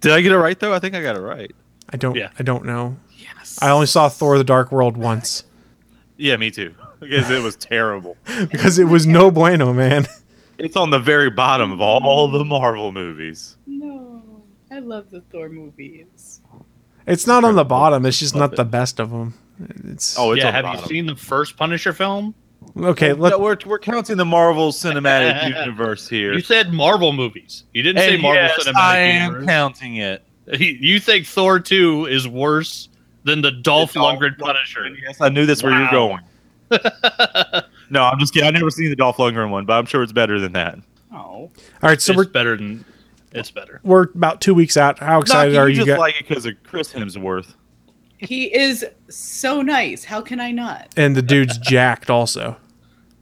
Did I get it right though? I think I got it right. I don't. Yeah. I don't know. Yes. I only saw Thor: The Dark World once Yeah, me too. Because it was terrible. because it was no bueno, man. It's on the very bottom of all the Marvel movies. No. I love the Thor movies. It's not on the bottom. It's just not the best of them. It's Oh, it's yeah, on the have you seen the first Punisher film? okay. Let, No, we're, we're counting the Marvel Cinematic Universe here. You said Marvel movies. You didn't say And Marvel yes, Cinematic I am Universe. counting it. You think Thor 2 is worse than the Dolph The Dolph Lundgren Punisher? Yes, I knew that's where you're going. no, I'm just kidding. I've never seen the Dolph Lundgren one, but I'm sure it's better than that. Oh. all right. So it's we're better than it's better. we're about two weeks out. How excited Knock, are you you just guys? like it because of Chris Hemsworth. He is so nice. How can I not? and the dude's jacked also.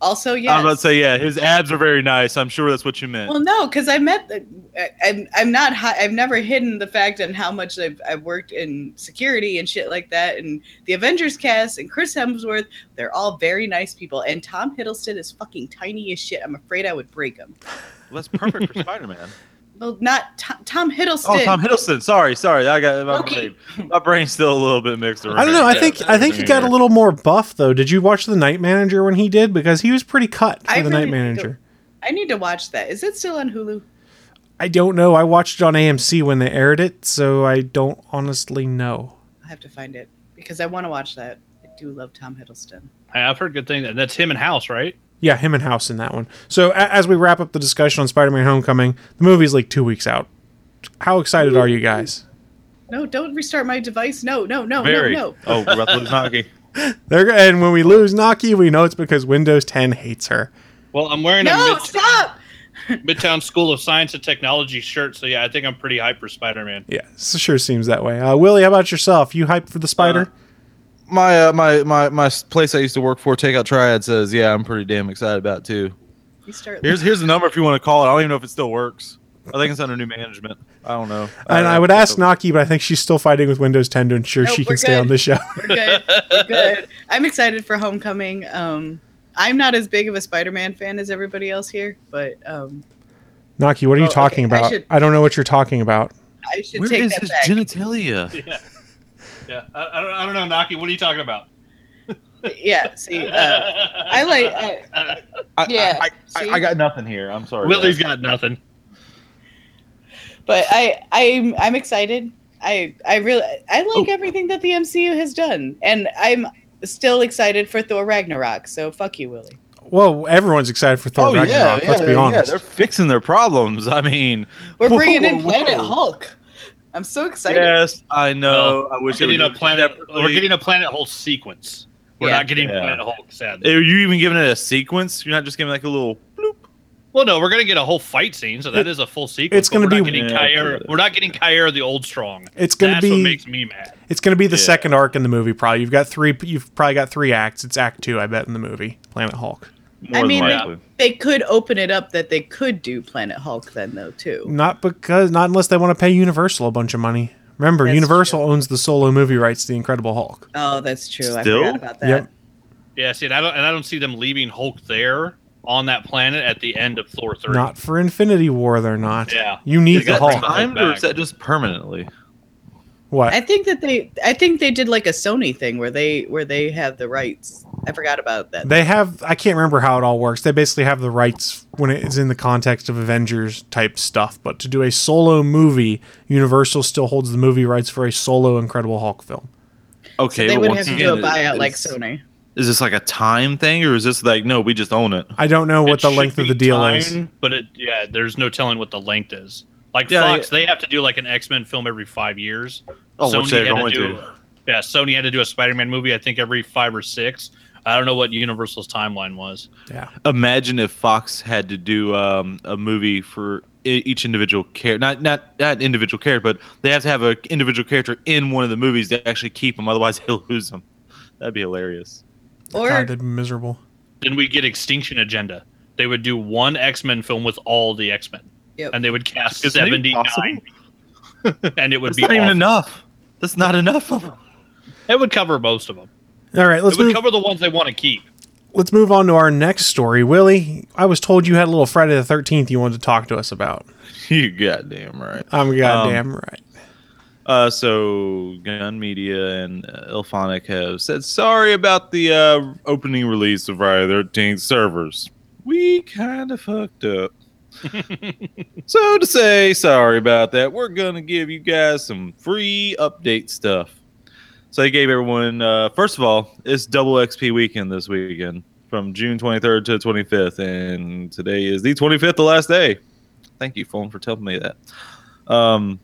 Also, yeah. I'm yes. about to say, yeah, his abs are very nice. I'm sure that's what you meant. Well, no, because I met. The, I, I'm I'm not. Hi- I've never hidden the fact and how much I've I've worked in security and shit like that. And the Avengers cast and Chris Hemsworth, they're all very nice people. And Tom Hiddleston is fucking tiny as shit. I'm afraid I would break him. Well, that's perfect for Spider-Man. Well, not Tom, Tom Hiddleston. Oh, Tom Hiddleston. Sorry, sorry. I got my, Loki. brain, my brain's still a little bit mixed around. I don't know. I think I think he got a little more buff though. Did you watch the Night Manager when he did? Because he was pretty cut for I the really Night Manager. I need to watch that. Is it still on Hulu? I don't know. I watched it on AMC when they aired it, so I don't honestly know. I have to find it because I want to watch that. I do love Tom Hiddleston. I- I've heard good things. That's him in House, right? Yeah, him and House in that one. So a- as we wrap up the discussion on Spider-Man: Homecoming, the movie's like two weeks out. How excited are you guys? No, don't restart my device. No, no, no, Very. no, no. Oh, we're about to lose Naki. They're, and when we lose Naki, we know it's because Windows 10 hates her. Well, I'm wearing a No, Mid- stop! Midtown School of Science and Technology shirt, so yeah, I think I'm pretty hyped for Spider-Man. Yeah, it sure seems that way. Uh, Willie, how about yourself? You hyped for the spider? My uh, my my my place I used to work for, Takeout Triad, says, yeah, I'm pretty damn excited about it, too. You start. Here's here's the number if you want to call it. I don't even know if it still works. I think it's under new management. I don't know. and I would ask Naki, but I think she's still fighting with Windows 10 to ensure Nope, she we're can stay on the show. We're good. We're good. I'm excited for Homecoming. Um, I'm not as big of a Spider-Man fan as everybody else here, but um, Naki, what are you Oh, talking okay, I about? should- I don't know what you're talking about. I should Where take is that his back. genitalia? Yeah, yeah. I, I, don't, I don't know, Naki. What are you talking about? yeah. See, uh, I like. I, I, Yeah, I. I, I got nothing here. I'm sorry. Willie's guys. got nothing. but I, I'm, I'm excited. I, I really, I like everything that the MCU has done, and I'm still excited for Thor Ragnarok. So fuck you, Willie. Well, everyone's excited for Thor Oh Ragnarok. yeah, let's be honest. yeah, honest. they're fixing their problems. I mean, We're bringing in whoa, Planet whoa. Hulk. I'm so excited. Yes, I know. I We're getting a planet. separately. We're getting a Planet Hulk sequence. We're Yeah. not getting Yeah. Planet Hulk. Sadly. Are you even giving it a sequence? You're not just giving like a little bloop, Well, no, we're gonna get a whole fight scene, so that It- is a full sequence. it's gonna we're be- not getting Yeah, Caiera. We're not getting Caiera the old strong. It's gonna That's be- what makes me mad. It's going to be the Yeah. second arc in the movie. Probably you've got three. You've probably got three acts. It's Act Two, I bet, in the movie Planet Hulk. More I mean, they, likely. they could open it up that they could do Planet Hulk then, though, too. Not because, not unless they want to pay Universal a bunch of money. Remember, That's Universal owns the solo movie rights to the Incredible Hulk. Oh, that's true. I Still? forgot about that. Yep. Yeah, see, and I don't, and I don't see them leaving Hulk there on that planet at the end of Thor three. Not for Infinity War, they're not. Yeah. You need Is the that Hulk. timed or is that just permanently? What? I think that they, I think they did like a Sony thing where they, where they have the rights. I forgot about that. They have. I can't remember how it all works. They basically have the rights when it is in the context of Avengers type stuff. But to do a solo movie, Universal still holds the movie rights for a solo Incredible Hulk film. Okay, so they would once have to do a again, buyout like is- Sony. Is this like a time thing, or is this like no, we just own it? I don't know what It the length of the deal is. But it, yeah, there's no telling what the length is. Like Yeah, Fox, they have to do like an X Men film every five years. Oh, which they're had to going do, to. Yeah, Sony had to do a Spider Man movie. I think every five or six. I don't know what Universal's timeline was. Yeah. Imagine if Fox had to do um, a movie for each individual character, not not not individual character, but they have to have an individual character in one of the movies to actually keep them. Otherwise, they'll lose them. That'd be hilarious. Or God, that'd be miserable. Then we get Extinction Agenda. They would do one X Men film with all the X Men, Yep. and they would cast Is seventy nine, and it would That's be not even enough. That's not enough of them. It would cover most of them. All right, let's it would move. cover the ones they want to keep. Let's move on to our next story. Willie, I was told you had a little Friday the Thirteenth you wanted to talk to us about. You goddamn right. I'm goddamn right. Uh, so Gun Media and uh, IllFonic have said sorry about the uh, opening release of Friday the Thirteenth servers. We kind of fucked up. so to say sorry about that, we're gonna give you guys some free update stuff. So they gave everyone. Uh, first of all, it's double XP weekend this weekend from June 23rd to 25th, and today is the 25th, the last day. Thank you, phone, for telling me that. Um,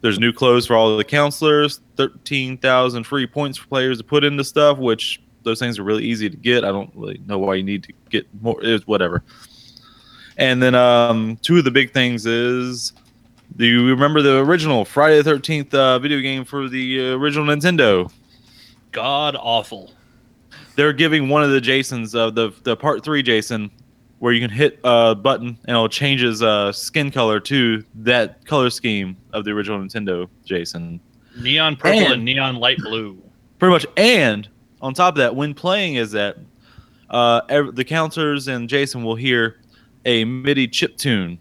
there's new clothes for all the counselors, 13,000 free points for players to put into stuff, which those things are really easy to get. I don't really know why you need to get more, it's whatever. And then um, two of the big things is do you remember the original Friday the 13th uh, video game for the uh, original Nintendo? God awful. They're giving one of the Jasons, uh, the, the part three Jason, where you can hit a button and it'll change his uh, skin color to that color scheme of the original Nintendo Jason. Neon purple And- and, neon light blue. Pretty much. And on top of that, when playing is that uh, the counselors and Jason will hear a MIDI chip tune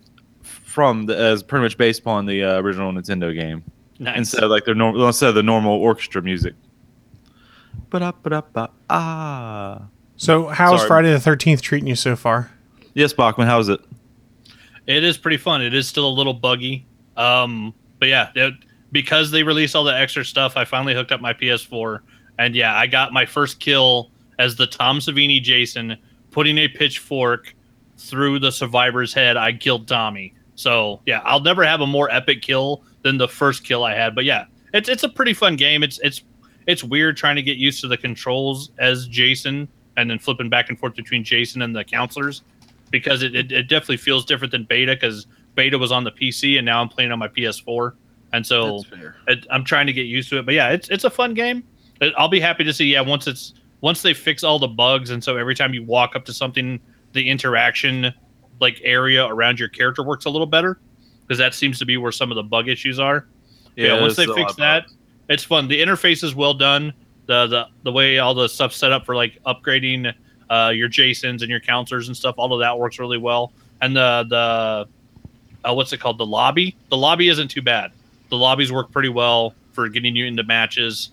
from the as pretty much based upon the uh, original Nintendo game Nice. instead of like their normal instead of the normal orchestra music. Ba-da-ba-da-ba, ah. So, how's Sorry. Friday the Thirteenth treating you so far? Yes, Bachman, how's it? It is pretty fun. It is still a little buggy. Um, but yeah, it, because they released all the extra stuff, I finally hooked up my PS4, and yeah, I got my first kill as the Tom Savini Jason, putting a pitchfork through the survivor's head. I killed Tommy. So yeah, I'll never have a more epic kill than the first kill I had. But yeah, it's it's a pretty fun game. It's it's it's weird trying to get used to the controls as Jason and then flipping back and forth between Jason and the counselors because it, it, it definitely feels different than beta because beta was on the PC and now I'm playing on my PS4 and so it, I'm trying to get used to it. But yeah, it's it's a fun game. I'll be happy to see yeah once it's once they fix all the bugs and so every time you walk up to something, the interaction like area around your character works a little better because that seems to be where some of the bug issues are. Yeah, Yeah, once they fix that, it's fun. The interface is well done. The the the way all the stuff set up for like upgrading uh, your Jasons and your counselors and stuff, all of that works really well. And the the uh, what's it called? The lobby. The lobby isn't too bad. The lobbies work pretty well for getting you into matches,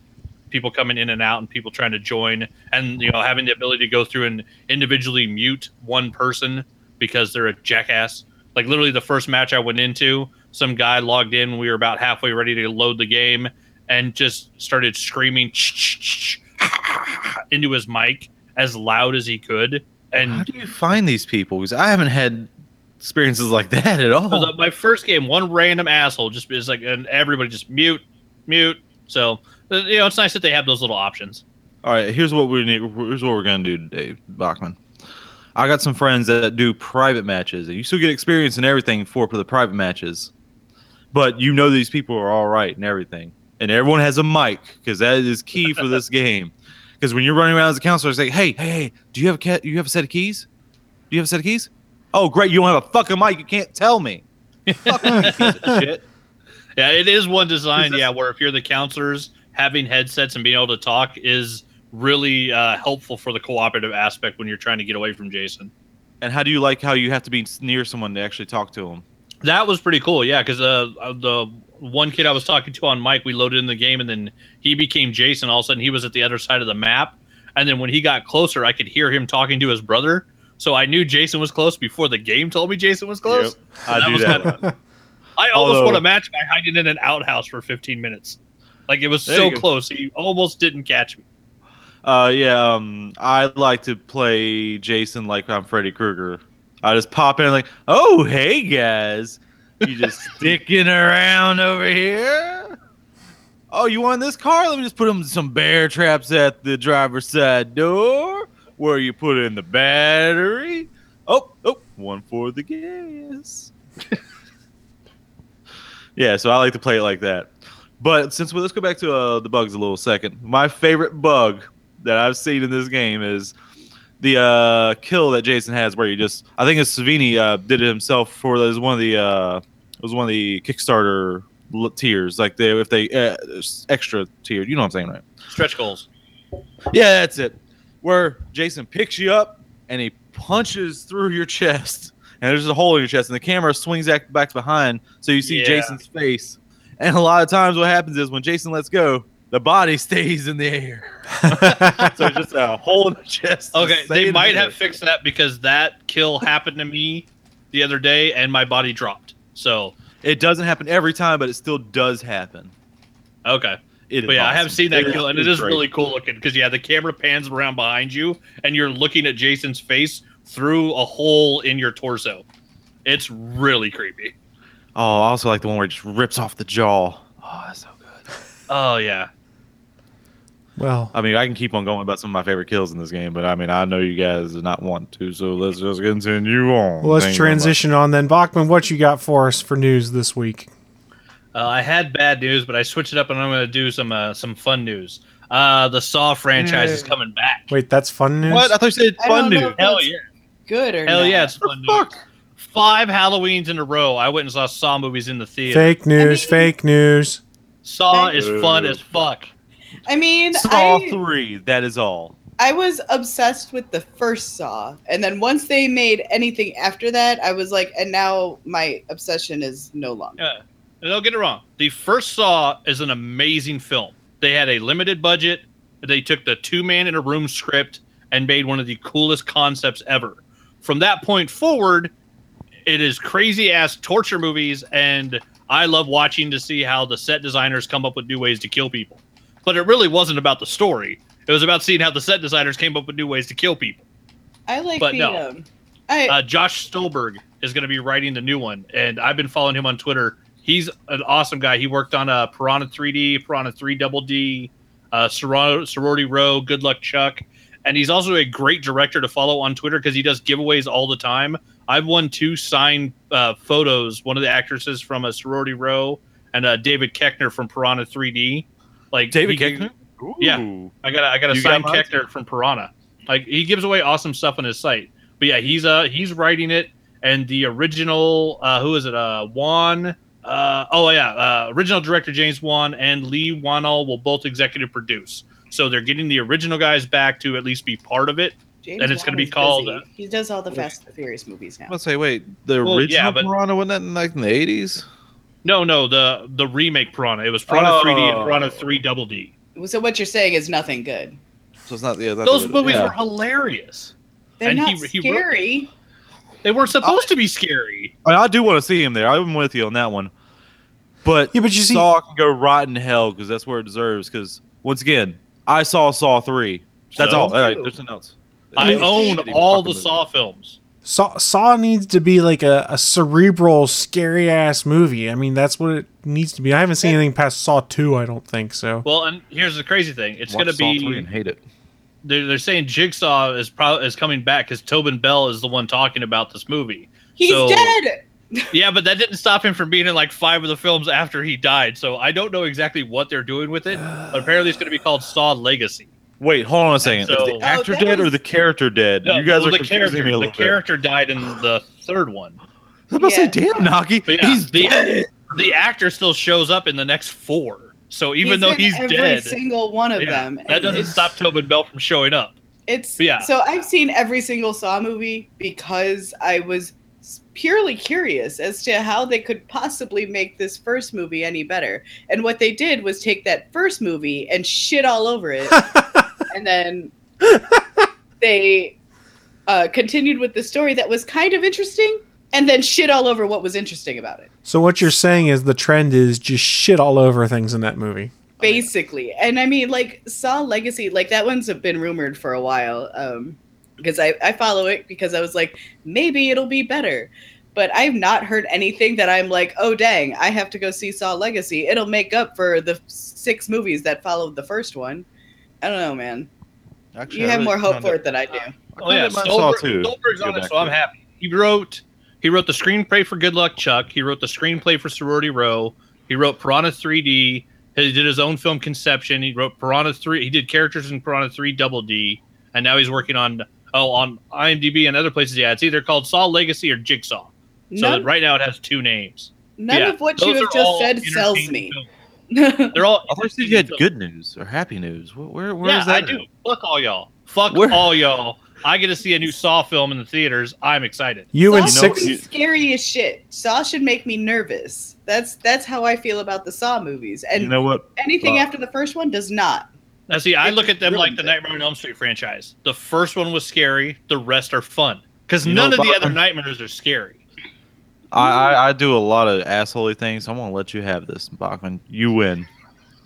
people coming in and out, and people trying to join, and you know having the ability to go through and individually mute one person because they're a jackass. Like literally, the first match I went into, some guy logged in. We were about halfway ready to load the game, and just started screaming into his mic as loud as he could. And How do you find these people? Because I haven't had experiences like that at all. My first game, one random asshole just is like, and everybody just mute, mute. So uh, you know, it's nice that they have those little options. All right, here's what we need. Here's what we're gonna do today, Bachman. I got some friends that do private matches, and you still get experience and everything for for the private matches. But you know these people are all right and everything, and everyone has a mic because that is key for this game. Because when you're running around as a counselor, it's like, hey, hey, hey, do you have a cat? You have a set of keys? Do you have a set of keys? Oh, great! You don't have a fucking mic. You can't tell me. Fucking shit. Yeah, it is one design. Yeah, where if you're the counselors, having headsets and being able to talk is really uh, helpful for the cooperative aspect when you're trying to get away from Jason. And how do you like how you have to be near someone to actually talk to them? That was pretty cool. Yeah, because uh, the one kid I was talking to on mic, we loaded in the game, and then he became Jason. All of a sudden, he was at the other side of the map, and then when he got closer, I could hear him talking to his brother. So I knew Jason was close before the game told me Jason was close. Yep, I So do was that. kinda- I almost Although- won a match by hiding in an outhouse for 15 minutes. Like it was so close, he almost didn't catch me. Uh, yeah. Um, I like to play Jason like I'm Freddy Krueger. I just pop in like, oh hey guys, you just sticking around over here? Oh, you want this car? Let me just put some bear traps at the driver's side door where you put in the battery. Oh, oh, one for the gas. yeah, so I like to play it like that. But since well, let's go back to uh, the bugs a little second. My favorite bug that I've seen in this game is the uh, kill that Jason has, where you just I think it's Savini uh, did it himself for it was one of the uh, it was one of the Kickstarter tiers, like they if they uh, extra tiered. You know what I'm saying, right? Stretch goals. Yeah, that's it. Where Jason picks you up and he punches through your chest, and there's a hole in your chest, and the camera swings back, back behind, so you see Yeah. Jason's face. And a lot of times, what happens is when Jason lets go, the body stays in the air. so just a hole in the chest. Okay, they in the might air. have fixed that because that kill happened to me the other day and my body dropped. So It doesn't happen every time, but it still does happen. okay. It is But yeah, I have seen that It is- kill, and it it is is great. really cool looking because yeah, the camera pans around behind you, and you're looking at Jason's face through a hole in your torso. It's really creepy. Oh, I also like the one where it just rips off the jaw. Oh, that's so good. Oh yeah, Well, I mean, I can keep on going about some of my favorite kills in this game, but I mean, I know you guys do not want to, so let's just continue on. well, let's Thank you very much. transition on then. Bachman, what you got for us for news this week? uh, I had bad news, but I switched it up, and I'm going to do some uh, some fun news. Uh, the Saw franchise is coming back. Wait, that's fun news. What? I thought you said fun news. Hell yeah, Good or hell not. yeah, it's fun news. Five Halloweens in a row. I went and saw Saw movies in the theater. Fake news. mean- fake news. Saw is Boo. fun as fuck. I mean, Saw I, three. That is all. I was obsessed with the first Saw, and then once they made anything after that, I was like, and now my obsession is no longer. Yeah. And don't get it wrong. The first Saw is an amazing film. They had a limited budget. They took the two man in a room script and made one of the coolest concepts ever. From that point forward, it is crazy ass torture movies, and I love watching to see how the set designers come up with new ways to kill people. But it really wasn't about the story. It was about seeing how the set designers came up with new ways to kill people. I like But the. no. Um, I Uh, Josh Stolberg is going to be writing the new one, and I've been following him on Twitter. He's an awesome guy. He worked on uh, Piranha 3D, Piranha 3 Double D, uh, Soror- Sorority Row, Good Luck Chuck, and he's also a great director to follow on Twitter because he does giveaways all the time. I've won two signed uh, photos. One of the actresses from a Sorority Row and uh, David Koechner from Piranha 3D. Like David he- Koechner? Yeah. I got a, I got a You got signed mine? Koechner from Piranha. Like he gives away awesome stuff on his site. But yeah, he's uh he's writing it, and the original uh who is it uh Juan uh oh yeah uh original director James Wan and Leigh Whannell will both executive produce. So they're getting the original guys back to at least be part of it. James and it's gonna be called, uh, he does all the Fast and the Furious movies now. Let's say, wait, the Well, original yeah, but- Piranha wasn't that in like in the eighties? No, no, the the remake Piranha. It was Piranha 3D and Oh. Piranha 3 Double D. So what you're saying is nothing good. So it's not. Yeah, that's Those movies yeah. were hilarious. They're And not he- he wrote- scary. They weren't uh, supposed to be scary. I, mean, I do want to see him there. I'm with you on that one. But Yeah, but you see- Saw can go rotten hell because that's where it deserves. Because once again, I saw Saw three. That's So? all. All right, there's nothing else. I It's a own all the movie. Saw films. Saw, Saw needs to be like a, a cerebral, scary ass movie. I mean, that's what it needs to be. I haven't seen anything past Saw two. I don't think so. Well, and here's the crazy thing: it's Watch going to Saw three be and hate it. they're, they're saying Jigsaw is probably is coming back because Tobin Bell is the one talking about this movie. He's So- dead. yeah, but that didn't stop him from being in like five of the films after he died. So I don't know exactly what they're doing with it. But apparently, it's going to be called Saw Legacy. Wait, hold on a second. So- is the oh, actor Oh, that dead or the character dead? No, you guys well, are the confusing character. me a The little bit. character died in the third one. I was about to say, damn, Naki, yeah, he's the dead. the actor still shows up in the next four. So even He's though in he's every dead, single one of yeah, them. that doesn't it's- stop Tobin Bell from showing up. It's Yeah. So I've seen every single Saw movie because I was purely curious as to how they could possibly make this first movie any better. And what they did was take that first movie and shit all over it, and then they uh, continued with the story that was kind of interesting, and then shit all over what was interesting about it. So what you're saying is the trend is just shit all over things in that movie. basically and i mean like saw legacy like that one's been rumored for a while um because I, I follow it because i was like maybe it'll be better but i've not heard anything that i'm like oh dang i have to go see saw legacy it'll make up for the six movies that followed the first one i don't know man Actually, you I have really more hope for it than i do uh, Oh yeah, Saw Stolberg, too. Stolberg's on it, so I'm happy. He wrote he wrote the screenplay for Good Luck Chuck. He wrote the screenplay for Sorority Row. He wrote Piranha 3D. He did his own film Conception. He wrote Piranha 3. He did characters in Piranha 3 Double D, and now he's working on oh on IMDb and other places. Yeah, it's either called Saw Legacy or Jigsaw. So None- right now it has two names. none Yeah, of what you have just said sells me films. They're all. I thought you had good news or happy news. Wh- Where, where yeah, is that? I do. Fuck all y'all. Fuck Where- all y'all. I get to see a new Saw film in the theaters. I'm excited. You and Saw six should be scary as shit. Saw should make me nervous. That's that's how I feel about the Saw movies. And You know what? anything Uh, after the first one does not. Now, see, I It's look at them like the good. Nightmare on Elm Street franchise. The first one was scary. The rest are fun because none know, of the other nightmares are scary. I, I, I do a lot of assholey things. I'm gonna let you have this, Bachman. You win.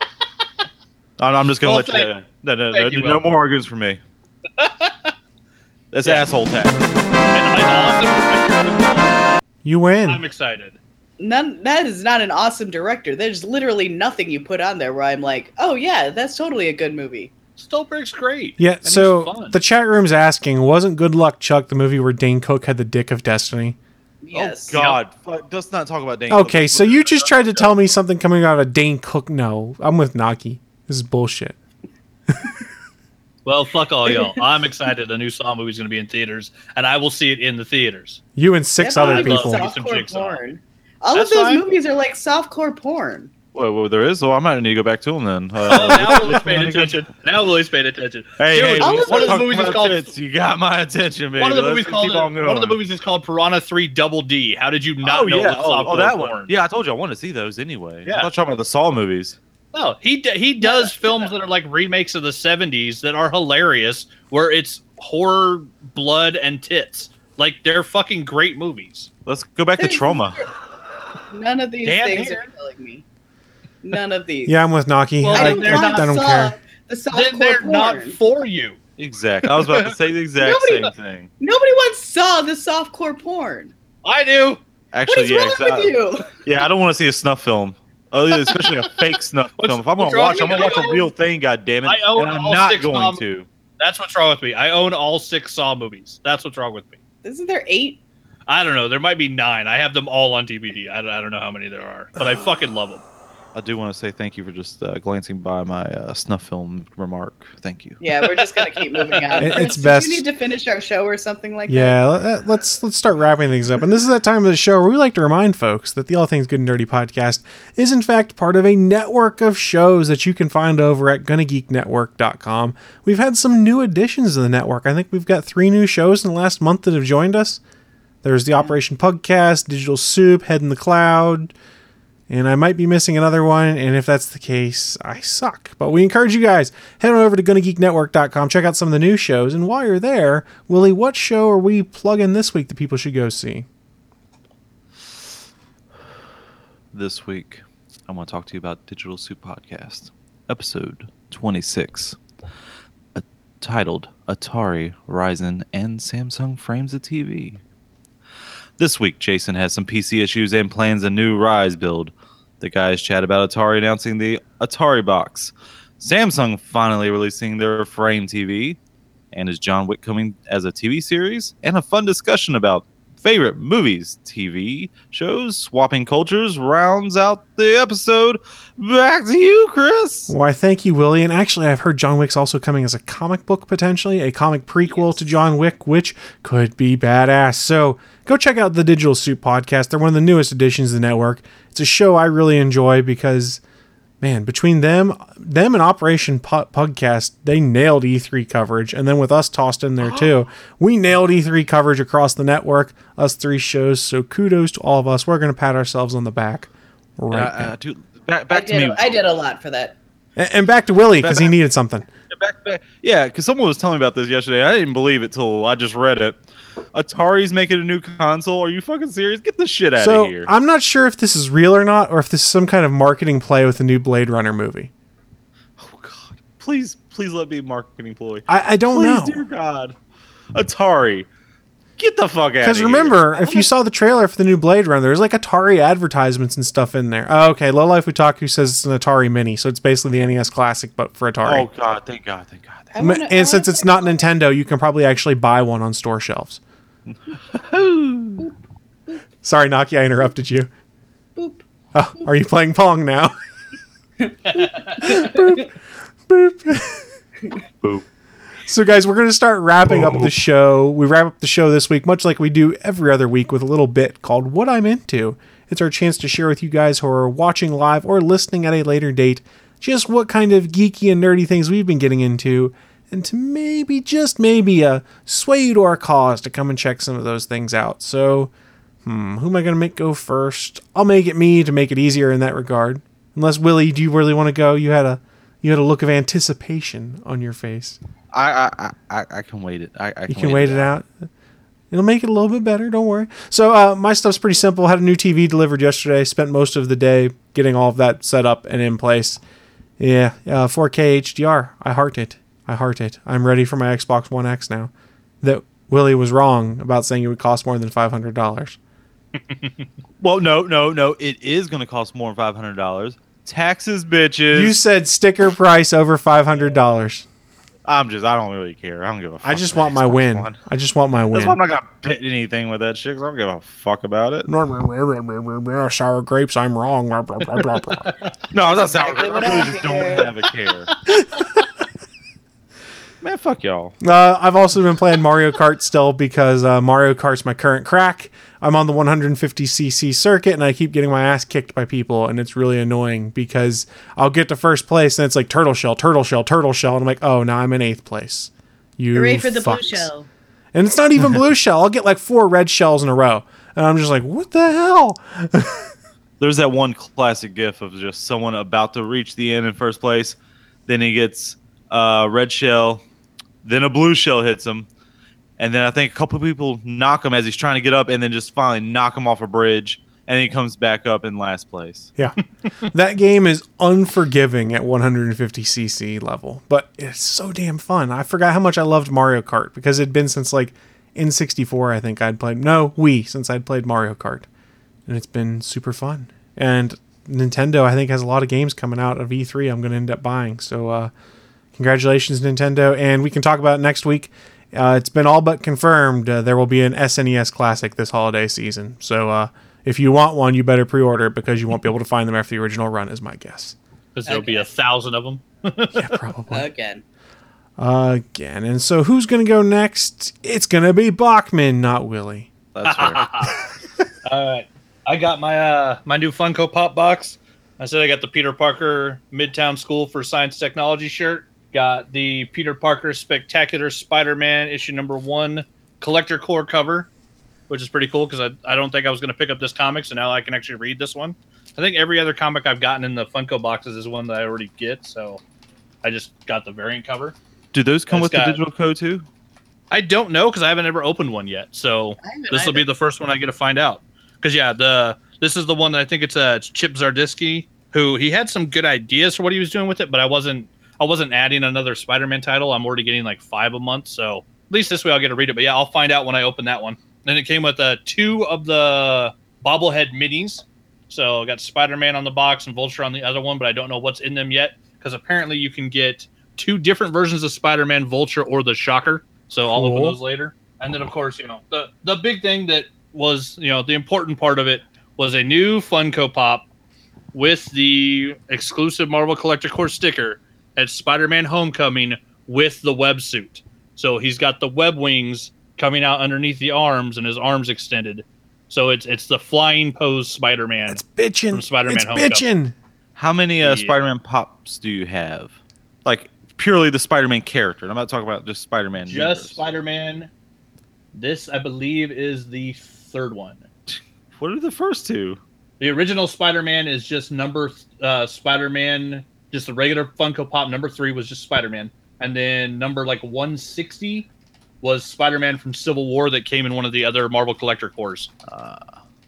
I'm, I'm just gonna Well, let you. thank- No, no, no, you, no Bob. more arguments for me. That's Yeah. asshole tag. And I awesome you win. I'm excited. None that is not an awesome director. There's literally nothing you put on there where I'm like, oh yeah, that's totally a good movie. Stolberg's great. Yeah, And so the chat room's asking, wasn't Good Luck Chuck the movie where Dane Cook had the dick of destiny? Oh, yes. Oh God, Fuck, let's not talk about Dane. Okay, Cook. so you just tried to tell me something coming out of Dane Cook. No, I'm with Naki. This is bullshit. Well, fuck all y'all. I'm excited. A new Saw movie is going to be in theaters, and I will see it in the theaters. You and six Yeah, other I love people. Some porn. All That's of those fine. movies are like softcore porn. Well, well, there is. So I might need to go back to him then. Uh, now Willie's paying attention. Now Willie's paying attention. Hey, Dude, hey, all one of the talk movies is called tits. You got my attention, baby. one of the Let's movies called on one of the movies is called Piranha 3 Double D. How did you not oh know yeah, oh, softcore oh, that porn? one. Yeah, I told you I wanted to see those anyway. Yeah. I thought you were talking about the Saw movies. No, he d- he does films that are like remakes of the '70s that are hilarious, where it's horror, blood, and tits. Like they're fucking great movies. Let's go back to Trauma. None of these Damn things hair. are killing me. None of these. Yeah, I'm with Naki. Well, I, I don't they're want I don't Saw, care. the Then softcore they're porn. not for you. Exactly. I was about to say the exact Nobody- same thing. Nobody once saw the softcore porn. I do. Actually, is yeah, wrong 'cause with I- you? yeah. I don't want to see a snuff film. Oh, yeah, especially a fake snuff What's- film. If I'm gonna watch, I'm gonna watch a real thing. God damn it! I own and I'm all not six going nom- to. That's what's wrong with me. I own all six Saw movies. That's what's wrong with me. Isn't there eight? I don't know. There might be nine. I have them all on DVD. I don't, I don't know how many there are, but I fucking love them. I do want to say thank you for just uh, glancing by my uh, snuff film remark. Thank you. Yeah, we're just gonna keep moving on. It- it's Did best- You need to finish our show or something like that. Yeah, let- let's let's start wrapping things up. And this is that time of the show where we like to remind folks that the All Things Good and Dirty podcast is in fact part of a network of shows that you can find over at GonnaGeekNetwork.com. We've had some new additions to the network. I think we've got three new shows in the last month that have joined us. There's the Operation Pugcast, Digital Soup, Head in the Cloud, and I might be missing another one. And if that's the case, I suck. But we encourage you guys head on over to GonnaGeekNetwork.com, check out some of the new shows. And while you're there, Willie, what show are we plugging this week that people should go see? This week, I want to talk to you about Digital Soup Podcast, episode 26, uh, titled Atari, Ryzen, and Samsung Frames a TV. This week, Jason has some PC issues and plans a new Ryzen build. The guys chat about Atari announcing the Atari box. Samsung finally releasing their Frame TV. And is John Wick coming as a TV series? And a fun discussion about favorite movies, TV shows, swapping cultures rounds out the episode. Back to you, Chris. Why, thank you, Willie. And actually, I've heard John Wick's also coming as a comic book potentially, a comic prequel to John Wick, which could be badass. So go check out the Digital Soup podcast. They're one of the newest additions to the network. It's a show I really enjoy because, man, between them, them and Operation Pu- Pugcast, they nailed E3 coverage. And then with us tossed in there too, we nailed E3 coverage across the network. Us three shows. So kudos to all of us. We're going to pat ourselves on the back. Right. Uh, now. uh, dude, back, I back to did, me. I did a lot for that. And, and back to Willie because he needed something. back, back, yeah, because someone was telling me about this yesterday. I didn't believe it till I just read it. Atari's making a new console. Are you fucking serious? Get the shit out so of here. I'm not sure if this is real or not, or if this is some kind of marketing play with the new Blade Runner movie. Oh God! Please, please let me marketing ploy. I, I don't please, know. dear God, Atari, get the fuck out. Because of remember, if you saw the trailer for the new Blade Runner, there's like Atari advertisements and stuff in there. Oh, okay, Low Life Utaku says it's an Atari Mini, so it's basically the NES Classic, but for. Atari. Oh God, thank God, thank God. M- and since it's not Nintendo, you can probably actually buy one on store shelves. Sorry, Naki, I interrupted you. Oh, are you playing Pong now? boop, boop. Boop. So, guys, we're going to start wrapping up the show. We wrap up the show this week, much like we do every other week, with a little bit called What I'm Into. It's our chance to share with you guys who are watching live or listening at a later date just what kind of geeky and nerdy things we've been getting into, and to maybe, just maybe, uh, sway you to our cause to come and check some of those things out. So, hmm, who am I going to make go first? I'll make it me to make it easier in that regard. Unless Willie, do you really want to go? You had a you had a look of anticipation on your face. I, I, I, I, can wait it. I, I You can wait it out. It'll make it a little bit better. Don't worry. So uh, my stuff's pretty simple. Had a new TV delivered yesterday. Spent most of the day getting all of that set up and in place. Yeah, uh, 4K HDR. I heart it. I heart it. I'm ready for my Xbox One X now. That Willie was wrong about saying it would cost more than five hundred dollars. Well, no, no, no. It is going to cost more than five hundred dollars. Taxes, bitches. You said sticker price over five hundred dollars. I'm just. I don't really care. I don't give a. fuck I just want my win. One. I just want my That's win. why I'm not gonna bet anything with that shit. 'cause I don't give a fuck about it. Sour grapes. I'm wrong. No, it's not sour. Exactly I really just don't have a care. Man, fuck y'all. Uh, I've also been playing Mario Kart still because uh, Mario Kart's my current crack. I'm on the 150cc circuit and I keep getting my ass kicked by people, and it's really annoying because I'll get to first place and it's like turtle shell, turtle shell, turtle shell, and I'm like, oh, now I'm in eighth place. You Hooray for the blue shell. And it's not even blue shell. I'll get like four red shells in a row, and I'm just like, what the hell? There's that one classic gif of just someone about to reach the end in first place, then he gets a red shell, then a blue shell hits him, and then I think a couple people knock him as he's trying to get up, and then just finally knock him off a bridge, and he comes back up in last place. Yeah. that game is unforgiving at 150cc level, but it's so damn fun. I forgot how much I loved Mario Kart because it'd been since like in 64, I think I'd played. No, Wii, since I'd played Mario Kart. And it's been super fun. And Nintendo, I think, has a lot of games coming out of E3 I'm going to end up buying. So, uh, congratulations, Nintendo. And we can talk about it next week. Uh, it's been all but confirmed uh, there will be an SNES Classic this holiday season. So, uh, if you want one, you better pre-order it because you won't be able to find them after the original run, is my guess. Because there'll be a thousand of them. Yeah, probably. Again. Again, and so who's gonna go next? It's gonna be Bachman, not Willie. That's right. All right, I got my uh my new Funko Pop box. I said I got the Peter Parker Midtown School for Science Technology shirt. Got the Peter Parker Spectacular Spider-Man issue number one Collector Corps cover, which is pretty cool because I, I don't think I was going to pick up this comic, so now I can actually read this one. I think every other comic I've gotten in the Funko boxes is one that I already get, so I just got the variant cover. Do those come with got- the digital code too? I don't know because I haven't ever opened one yet. So this will be the first one I get to find out. Because yeah, the this is the one that I think it's uh, it's Chip Zdarsky who he had some good ideas for what he was doing with it, but I wasn't I wasn't adding another Spider-Man title. I'm already getting like five a month, so at least this way I'll get to read it. But yeah, I'll find out when I open that one. And it came with uh, two of the bobblehead minis. So I got Spider-Man on the box and Vulture on the other one, but I don't know what's in them yet because apparently you can get two different versions of Spider-Man: Vulture or the Shocker. So I'll open those later. And then, of course, you know the the big thing that was you know the important part of it was a new Funko Pop with the exclusive Marvel Collector Corps sticker at Spider-Man: Homecoming with the web suit. So he's got the web wings coming out underneath the arms and his arms extended. So it's it's the flying pose Spider-Man. It's bitching. from Spider-Man It's Homecoming. bitching. How many uh, Yeah. Spider-Man pops do you have? Like purely the Spider-Man character. I'm not talking about just Spider-Man. Just universe. Spider-Man. This, I believe, is the third one. What are the first two? The original Spider-Man is just number uh, Spider-Man, just the regular Funko Pop. Number three was just Spider-Man, and then number like 160 was Spider-Man from Civil War that came in one of the other Marvel Collector Corps. Uh,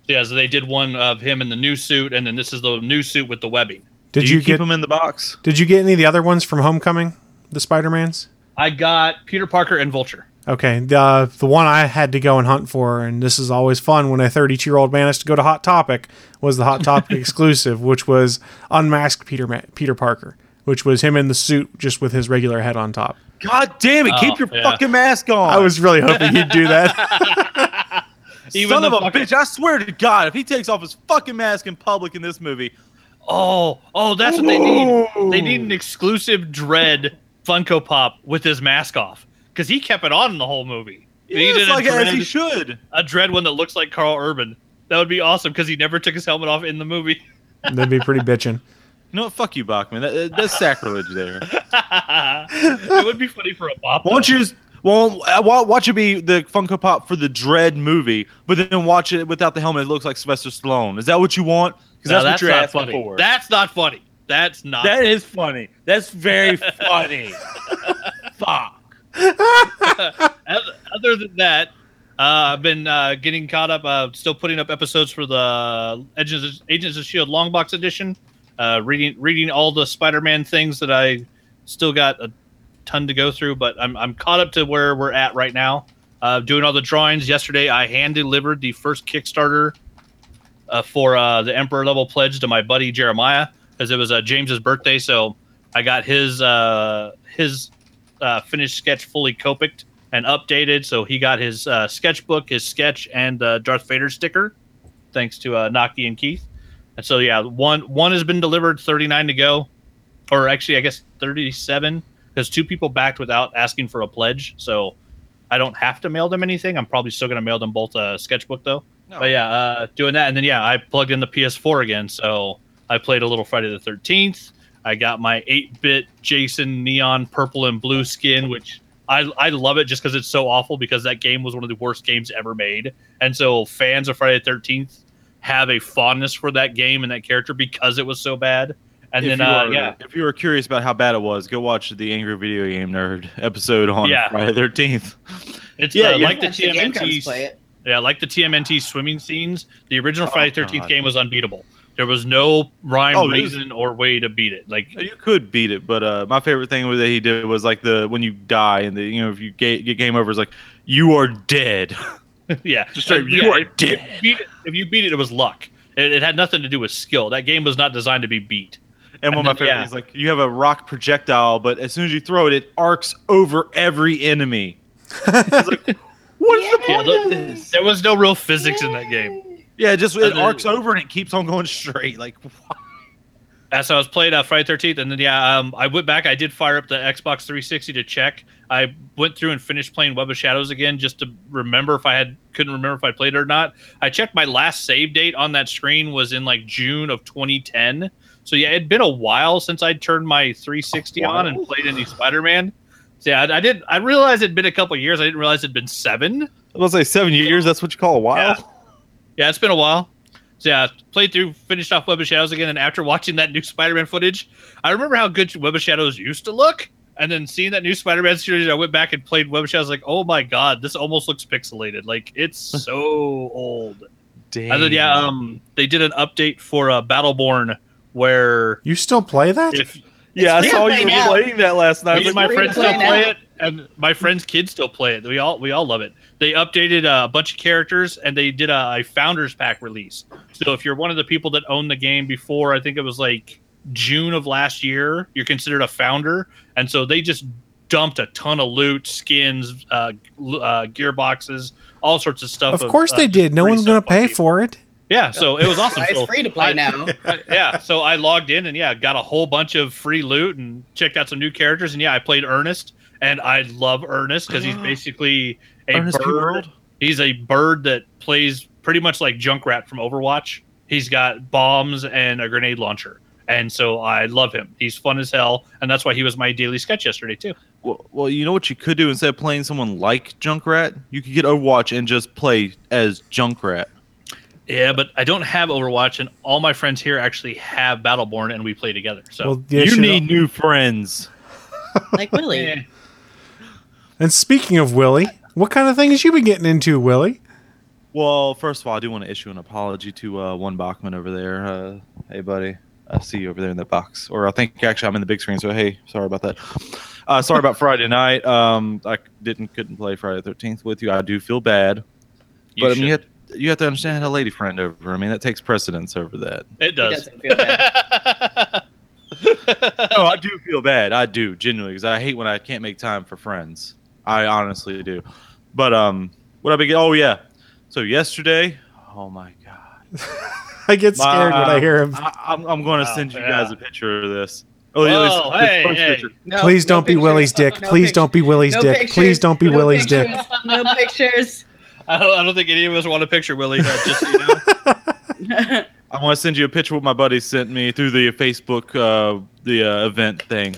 yeah, so they did one of him in the new suit, and then this is the new suit with the webbing. Did Do you, you, keep get them in the box? Did you get any of the other ones from Homecoming? The Spider-Mans? I got Peter Parker and Vulture. Okay, the uh, the one I had to go and hunt for, and this is always fun when a 32 year old managed to go to Hot Topic, was the Hot Topic exclusive, which was unmasked Peter Ma- Peter Parker, which was him in the suit just with his regular head on top. God damn it! Oh, keep your yeah. fucking mask on. I was really hoping he'd do that. Even Son of a fucking- bitch! I swear to God, if he takes off his fucking mask in public in this movie, Oh, oh, that's what they need. They need an exclusive Dredd Funko Pop with his mask off because he kept it on the whole movie. He yes, did a like as he should. a Dredd one that looks like Karl Urban. That would be awesome because he never took his helmet off in the movie. That'd be pretty bitching. You know what? Fuck you, Bachman. That, that's sacrilege there. it would be funny for a pop. Why don't you just well uh, watch it be the Funko Pop for the Dredd movie, but then watch it without the helmet. It looks like Sylvester Stallone. Is that what you want? Because No, that's, what you're not asking funny. for. That's not funny. That's not. that is funny. That's very funny. Fuck. Other than that, uh, I've been uh, getting caught up. Uh, still putting up episodes for the Agents of, Agents of Shield long box edition. Uh, reading reading all the Spider-Man things that I still got a ton to go through, but I'm I'm caught up to where we're at right now. Uh, doing all the drawings. Yesterday, I hand delivered the first Kickstarter uh, for the Emperor level pledge to my buddy Jeremiah because it was James's birthday. So I got his his uh, finished sketch fully copicked and updated. So he got his uh, sketchbook, his sketch, and the Darth Vader sticker, thanks to uh, Naki and Keith. And so yeah, one one has been delivered, thirty nine to go, or actually I guess thirty seven because two people backed without asking for a pledge. So I don't have to mail them anything. I'm probably still gonna mail them both a sketchbook though. But yeah, uh, doing that, and then yeah, I plugged in the PS4 again. So I played a little Friday the Thirteenth. I got my 8-bit Jason neon purple and blue skin, which I I love it just because it's so awful because that game was one of the worst games ever made, and so fans of Friday the Thirteenth have a fondness for that game and that character because it was so bad. And if then uh, are, yeah, if you were curious about how bad it was, go watch the Angry Video Game Nerd episode on Yeah. Friday Thirteenth. it's Yeah, uh, yeah. like the Watch the game comes TMNT. Yeah, like the TMNT swimming scenes, the original Oh, Friday Thirteenth God. game was unbeatable. There was no rhyme, Oh, it was- reason, or way to beat it. Like You could beat it, but uh, my favorite thing that he did was like the when you die and the you know if you get, get game over, it's like you are dead. yeah, Just straight, Uh, you yeah, are if, dead. If you, beat it, if you beat it, it was luck. It, it had nothing to do with skill. That game was not designed to be beat. And one of my And favorite yeah. is like you have a rock projectile, but as soon as you throw it, it arcs over every enemy. It's like, what is the Yeah, point look, of this? there was no real physics in that game. Yeah, just it arcs over and it keeps on going straight. Like As I was playing uh, Friday Thirteenth, and then yeah, um, I went back. I did fire up the Xbox 360 to check. I went through and finished playing Web of Shadows again just to remember if I had couldn't remember if I played it or not. I checked my last save date on that screen was in like June of 2010. So yeah, it'd been a while since I'd turned my 360 on and played any Spider-Man. So yeah, I, I did. I realized it'd been a couple years. I didn't realize it'd been seven. I was say seven years. That's what you call a while. Yeah. Yeah, it's been a while. So yeah, played through, finished off Web of Shadows again, and after watching that new Spider-Man footage, I remember how good Web of Shadows used to look. And then seeing that new Spider-Man series, I went back and played Web of Shadows. Like, oh my god, this almost looks pixelated. Like it's so old. Damn. And then yeah, um, they did an update for uh, Battleborn where You still play that? if yeah, I saw you now. playing that last night. I me and my like, free to friends still play play now. it, and my friends' kids still play it. We all we all love it. They updated uh, a bunch of characters, and they did a, a founders pack release. So if you're one of the people that owned the game before, I think it was like June of last year, you're considered a founder, and so they just dumped a ton of loot, skins, uh, l- uh, gearboxes, all sorts of stuff. Of course uh, they did. No one's going to pay people. for it. Yeah, so it was awesome. It's So free to play I- now. yeah, so I logged in and yeah, got a whole bunch of free loot and checked out some new characters. And yeah, I played Ernest, and I love Ernest because he's basically a Ernest bird. World? He's a bird that plays pretty much like Junkrat from Overwatch. He's got bombs and a grenade launcher, and so I love him. He's fun as hell, and that's why he was my daily sketch yesterday too. Well, well, you know what you could do instead of playing someone like Junkrat? You could get Overwatch and just play as Junkrat. Yeah, but I don't have Overwatch, and all my friends here actually have Battleborn, and we play together. So Well, yeah, you should- need new friends. Like Willie. Eh. And speaking of Willie, what kind of things you been getting into, Willie? Well, first of all, I do want to issue an apology to uh, one Bachman over there. Uh, hey, buddy, I see you over there in that box. Or I think actually I'm in the big screen, so hey, sorry about that. Uh, sorry about Friday night. Um, I didn't couldn't play Friday 13th with you. I do feel bad, You but I mean, you have, you have to understand I had a lady friend over. I mean, that takes precedence over that. it does. doesn't feel bad. no, I do feel bad. I do genuinely because I hate when I can't make time for friends. I honestly do. But um, what I been? Oh yeah. So yesterday, oh my god, I get scared when I hear him. I, I'm, I'm going to Oh, send you yeah. guys a picture of this. Oh Whoa, this- this hey, hey. No, Please don't be pictures. Willie's dick. No Please pic- don't be Willie's no dick. pictures. Please don't be No Willie's dick. No pictures. I don't, I don't think any of us want a picture, Willie. uh, just you know. I want to send you a picture what my buddy sent me through the Facebook uh, the uh, event thing.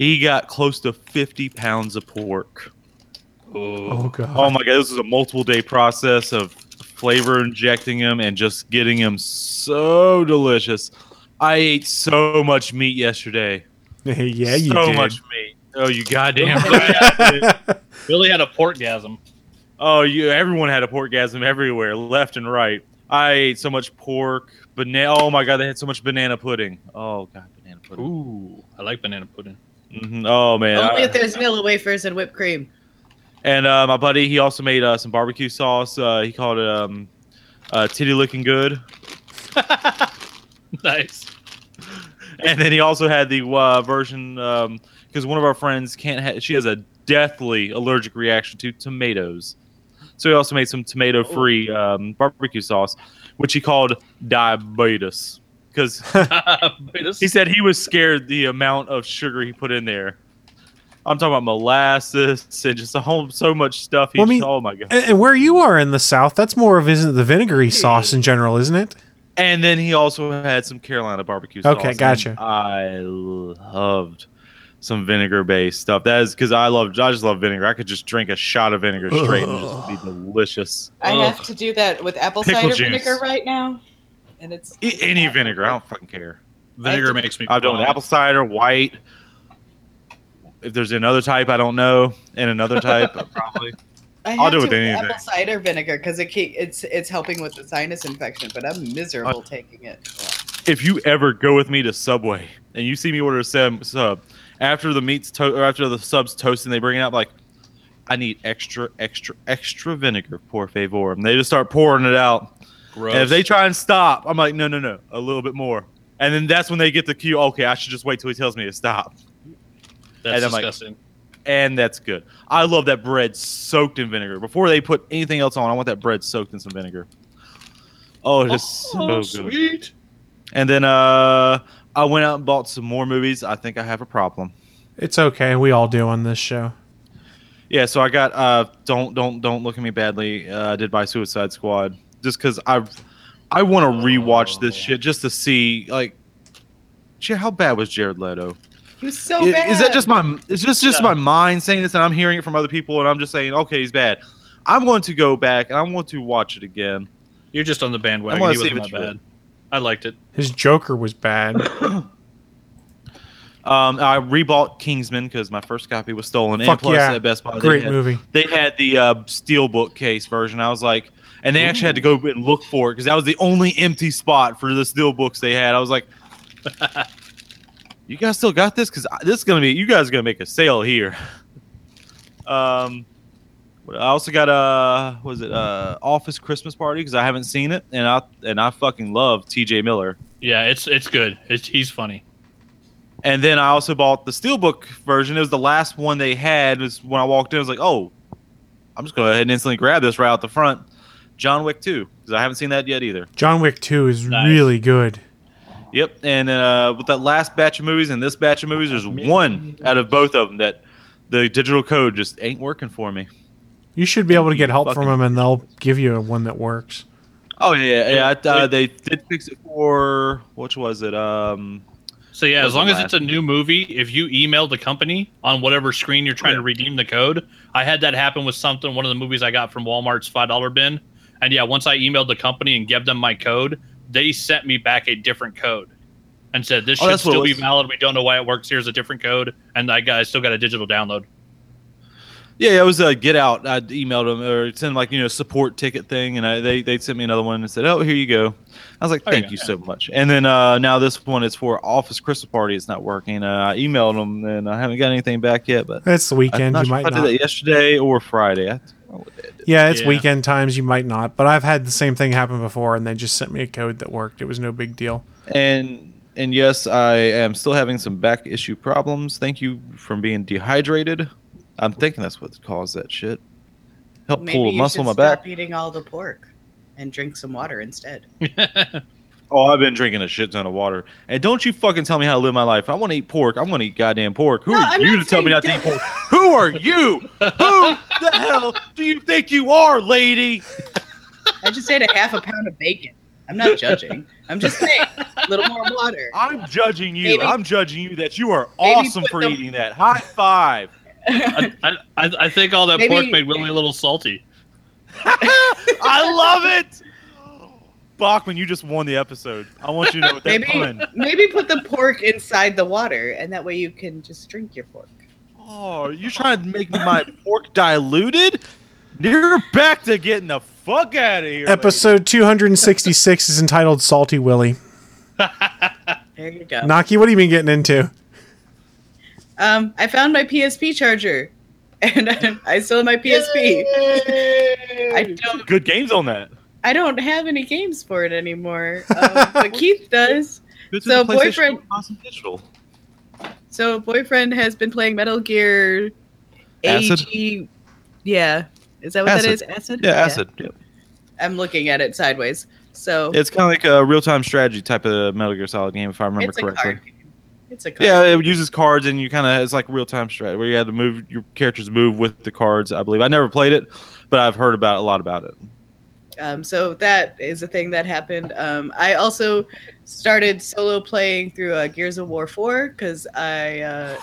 He got close to 50 pounds of pork. Oh, oh god. Oh my god, this was a multiple day process of flavor injecting him and just getting him so delicious. I ate so much meat yesterday. yeah, you so did. much meat. Oh, you goddamn right. Willie had a porkgasm. oh, you. Everyone had a porkgasm everywhere, left and right. I ate so much pork, banana. Oh my god, they had so much banana pudding. Oh god, banana pudding. Ooh, I like banana pudding. Mhm. Oh man. Only I- if there's vanilla wafers and whipped cream. And uh, my buddy, he also made uh, some barbecue sauce. Uh, he called it um, uh, "Titty Looking Good," Nice. and then he also had the uh, version because one of our friends can't. Ha- she has a deathly allergic reaction to tomatoes, so he also made some tomato-free um, barbecue sauce, which he called diabetes because he said he was scared the amount of sugar he put in there. I'm talking about molasses and just a whole so much stuff. He Well, I mean, oh my god! And, and where you are in the South, that's more of isn't it the vinegary sauce in general, isn't it? And then he also had some Carolina barbecue sauce. Okay, gotcha. I loved some vinegar based stuff. That is because I love, I just love vinegar. I could just drink a shot of vinegar straight and just be delicious. I have to do that with apple Pickle cider juice. vinegar right now, and it's E- Any vinegar, I don't fucking care. Vinegar makes me. I've done apple cider, white. If there's another type, I don't know, and another type, probably. I I'll do it to with anything. apple cider vinegar because it keep, it's it's helping with the sinus infection, but I'm miserable taking it. if you ever go with me to Subway and you see me order a sub, sub after the meats to- or after the subs toast and they bring it out like I need extra, extra, extra vinegar, por favor. And they just start pouring it out. Gross. And if they try and stop, I'm like, no, no, no, a little bit more. And then that's when they get the cue. Okay, I should just wait till he tells me to stop. That's and I'm like, disgusting. and that's good. I love that bread soaked in vinegar. Before they put anything else on, I want that bread soaked in some vinegar. Oh, it is so oh, good. sweet. And then uh, I went out and bought some more movies. I think I have a problem. It's okay. We all do on this show. Yeah, so I got uh, don't don't don't look at me badly. Uh, I did buy Suicide Squad just because I I want to rewatch this shit just to see like, shit, how bad was Jared Leto? He was so I- bad. Is that just my is just just my mind saying this and I'm hearing it from other people and I'm just saying okay he's bad. I'm going to go back and I want to watch it again. You're just on the bandwagon. I wanna He see wasn't it's that bad. I liked it. His Joker was bad. Um, I rebought Kingsman because my first copy was stolen. Fuck and plus yeah. at Best Buy, they Great had- movie. They had the uh, steelbook case version. I was like, and they actually had to go and look for it because that was the only empty spot for the steel books they had. I was like, you guys still got this? Because this is gonna be you guys are gonna make a sale here. Um, I also got a was it uh Office Christmas Party because I haven't seen it and I and I fucking love T.J. Miller. Yeah, it's it's good. It's, he's funny. And then I also bought the Steelbook version. It was the last one they had. It was when I walked in, I was like, oh, I'm just going to go ahead and instantly grab this right out the front. John Wick 2, because I haven't seen that yet either. John Wick 2 is Nice. really good. Yep. And uh, with that last batch of movies and this batch of movies, there's one out of both of them that the digital code just ain't working for me. You should be able to get help from them, and they'll give you one that works. Oh, yeah. yeah I, uh, they did fix it for, which was it? Um, So yeah, as long as it's a new movie, if you email the company on whatever screen you're trying to redeem the code, I had that happen with something. One of the movies I got from Walmart's five dollar bin, and yeah, once I emailed the company and gave them my code, they sent me back a different code and said this Oh, should that's still be valid. We don't know why it works. Here's a different code, and I got I still got a digital download. Yeah, it was a get out. I emailed them or send like you know support ticket thing, and I, they they sent me another one and said, "Oh, here you go." I was like, There you "Thank go, you yeah. so much." And then uh, now this one is for Office Christmas Party. It's not working. Uh, I emailed them and I haven't got anything back yet. But It's the I'm weekend. not You sure might if I did not. that yesterday or Friday. I, oh, Yeah, it's Yeah. weekend times. You might not, but I've had the same thing happen before, and they just sent me a code that worked. It was no big deal. and and yes, I am still having some back issue problems. Thank you from being dehydrated. I'm thinking that's what caused that shit. Help Maybe pull a muscle in my back. stop eating all the pork and drink some water instead. Oh, I've been drinking a shit ton of water. And don't you fucking tell me how to live my life. I want to eat pork. I'm going to eat goddamn pork. Who No, are I'm you to tell me not to eat pork? Who are you? Who the hell do you think you are, lady? I just ate a half a pound of bacon. I'm not judging. I'm just saying a little more water. I'm judging you. Maybe- I'm judging you that you are awesome for them- eating that. High five. I, I, I I think all that Maybe- pork made Willie a little salty. I love it. Bachman, you just won the episode. I want you to know what that Maybe pun. maybe put the pork inside the water, and that way you can just drink your pork. Oh, are you trying to make my pork diluted? You're back to getting the fuck out of here. lady. Episode 266 is entitled Salty Willie. There you go. Naki, what have you been getting into? Um, I found my PSP charger, and I, I still have my PSP. I don't. Good games on that. I don't have any games for it anymore, um, but Keith does. Good to So the PlayStation boyfriend, Awesome Digital. So boyfriend has been playing Metal Gear. Acid? AG, yeah, is that what Acid. that is? Acid. Yeah, acid. Yep. I'm looking at it sideways. So It's kind of like a real-time strategy type of Metal Gear Solid game, if I remember it's a correctly. card. game. It's a card. Yeah, it uses cards, and you kind of it's like real-time strategy where you had to move your characters move with the cards. I believe I never played it, but I've heard about a lot about it. Um, so that is a thing that happened. Um, I also started solo playing through uh, Gears of War 4 because I uh,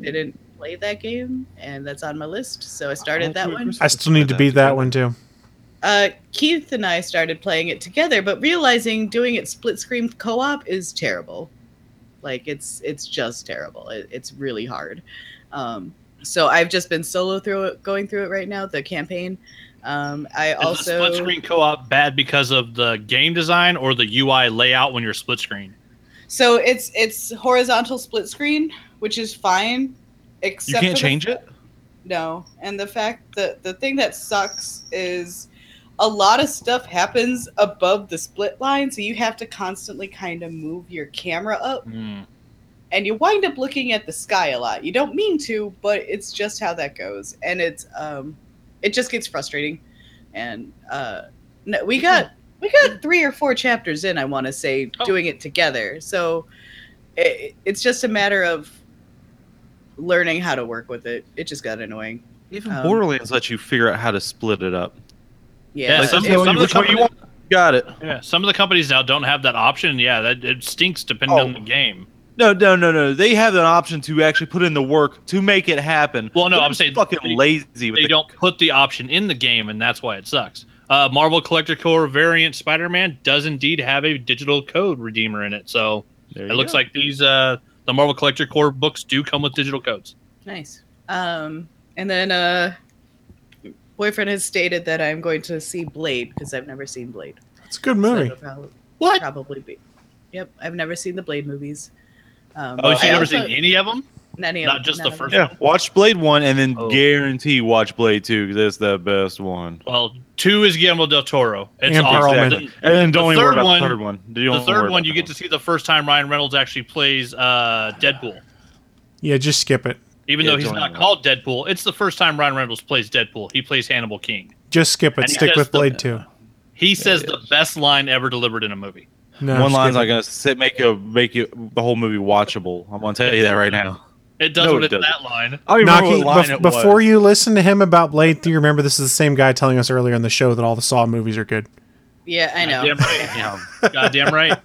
didn't play that game, and that's on my list. So I started that one. I still need to beat that one too. Uh, Keith and I started playing it together, but realizing doing it split screen co-op is terrible. Like it's it's just terrible. It, it's really hard. Um, so I've just been solo through it, going through it right now. The campaign. Um, I Is also split screen co-op bad because of the game design or the UI layout when you're split screen? So it's it's horizontal split screen, which is fine. Except You can't for the change fa- it. No, and the fact that the thing that sucks is a lot of stuff happens above the split line, so you have to constantly kind of move your camera up, and you wind up looking at the sky a lot. You don't mean to, but it's just how that goes, and it's um, it just gets frustrating. And uh, no, we got we got three or four chapters in. I want to say doing it together, so it, it's just a matter of learning how to work with it. It just got annoying. Even Um, Borderlands lets you figure out how to split it up. Yeah, Like, some, they some of the which one you companies, want. Got it. yeah, some of the companies now don't have that option. Yeah, that it stinks depending Oh. on the game. No, no, no, no. They have an option to actually put in the work to make it happen. Well, no, They're I'm saying fucking they- lazy. With They the- don't put the option in the game, and that's why it sucks. Uh, Marvel Collector Corps variant Spider-Man does indeed have a digital code redeemer in it, so There it looks go. like these uh, the Marvel Collector Corps books do come with digital codes. Nice. Um, and then uh, boyfriend has stated that I'm going to see Blade because I've never seen Blade. It's a good movie. it'll probably, What? Probably be. Yep, I've never seen the Blade movies. Um, Oh, so I never also- seen any of them? Any Not of, just the first them. Yeah, watch Blade one, and then Oh. guarantee watch Blade two because that's the best one. Well, two is Guillermo del Toro. It's And awesome. Perlman. The- And then don't the even worry third about one- the third one. You The third one, you that get to see the first time Ryan Reynolds actually plays uh, Deadpool. Yeah, just skip it. Even Yeah, though he's don't not even- called Deadpool, it's the first time Ryan Reynolds plays Deadpool. He plays Hannibal King. Just skip it. And Stick has with the- Blade 2. He says the best line ever delivered in a movie. No, one line's skip not gonna sit, make you make you the whole movie watchable. I'm gonna tell you that right now. It does No, what it doesn't. that line. I don't even remember Naki, what line bef- it before was. you listen to him about Blade do you remember this is the same guy telling us earlier in the show that all the Saw movies are good. Yeah, I know. Goddamn right. Goddamn right.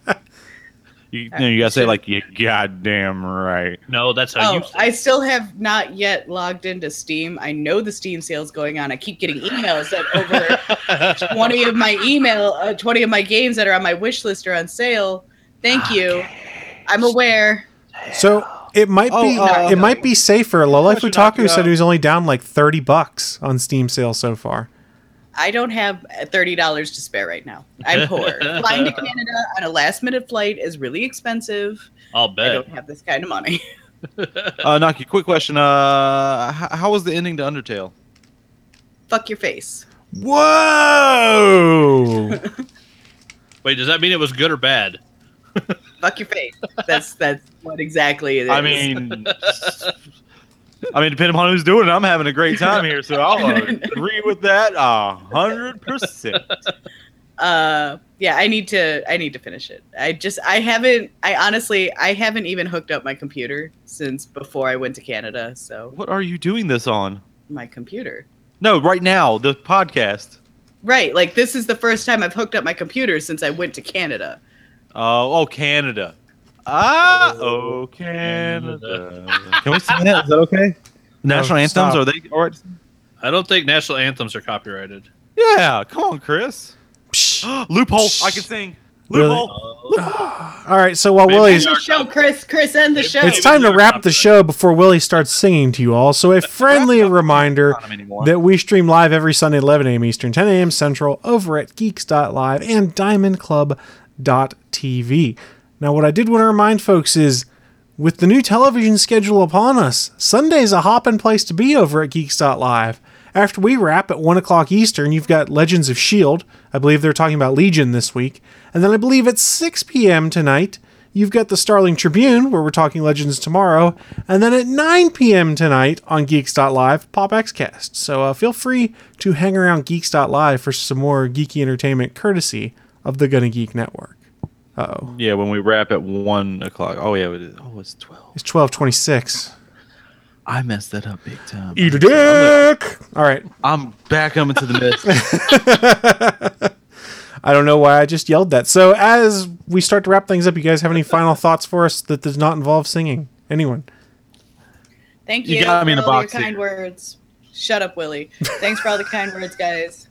You, no, you gotta say like you goddamn right. No, that's how Oh, you. I still have not yet logged into Steam. I know the Steam sale's going on. I keep getting emails that over 20 of my email, uh, 20 of my games that are on my wish list are on sale. Thank you. I'm aware. So it might Oh, be uh, it might be safer. Low Life Question, said uh, he was only down like 30 bucks on Steam sale so far. I don't have $30 to spare right now. I'm poor. Flying to Canada on a last minute flight is really expensive. I'll bet. I don't have this kind of money. Uh, Naki, quick question. Uh, h- how was the ending to Undertale? Fuck your face. Whoa! Wait, does that mean it was good or bad? Fuck your face. That's that's what exactly it is. I mean, I mean, depending on who's doing it, I'm having a great time here, so I'll agree with that a hundred percent. uh yeah i need to i need to finish it i just i haven't i honestly i haven't even hooked up my computer since before i went to canada so What are you doing this on? my computer No, right now, the podcast. right like this is the first time i've hooked up my computer since i went to canada Oh, oh, Canada. Ah, oh, Canada. Can we sing that? Is that okay? National Oh, anthems stop. are they all right? I don't think national anthems are copyrighted. Yeah, come on, Chris. Loophole. I can sing. Really? Loophole. All right, so while Willie's end the show chris chris end the show It's time to wrap the show before Willie starts singing to you all. So, a friendly reminder that we stream live every Sunday 11 a.m. Eastern, 10 a.m. Central over at geeks.live and diamondclub.tv. Now, what I did want to remind folks is with the new television schedule upon us, Sunday's a hopping place to be over at geeks.live. After we wrap at 1 o'clock Eastern, you've got Legends of S.H.I.E.L.D. I believe they're talking about Legion this week. And then I believe at 6 p.m. tonight, you've got the Starling Tribune, where we're talking Legends tomorrow. And then at 9 p.m. tonight on Geeks.live, Pop Xcast. So uh, feel free to hang around Geeks.live for some more geeky entertainment courtesy of the Gonna Geek Network. Oh. Yeah, when we wrap at one o'clock. Oh yeah, it is. Oh, it's twelve. It's 1226. I messed that up big time. Eat a dick! All right. I'm back up into the mist. I don't know why I just yelled that. So as we start to wrap things up, you guys have any final thoughts for us that does not involve singing? Anyone? thank You you, got me in for a all box your here. kind words shut up willie thanks for all the kind words guys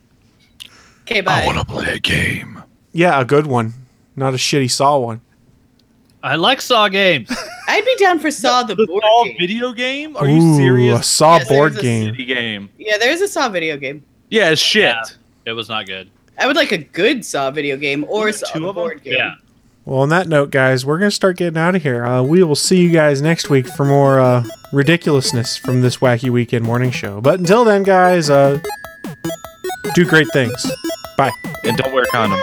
okay bye I want to play a game. Yeah, a good one, not a shitty Saw one. I like Saw games. i'd be down for saw the, board All game. video game? Are Ooh, you A serious? Saw Yes, board a game. City game. yeah there's a saw video game Yeah, it's shit. Yeah. It was not good. i would like a good saw video game or Wasn't saw two the of them? board game Yeah. Well, on that note, guys, we're gonna start getting out of here. Uh, we will see you guys next week for more uh, ridiculousness from this wacky weekend morning show. But until then, guys, uh, do great things. Bye. And don't wear condoms.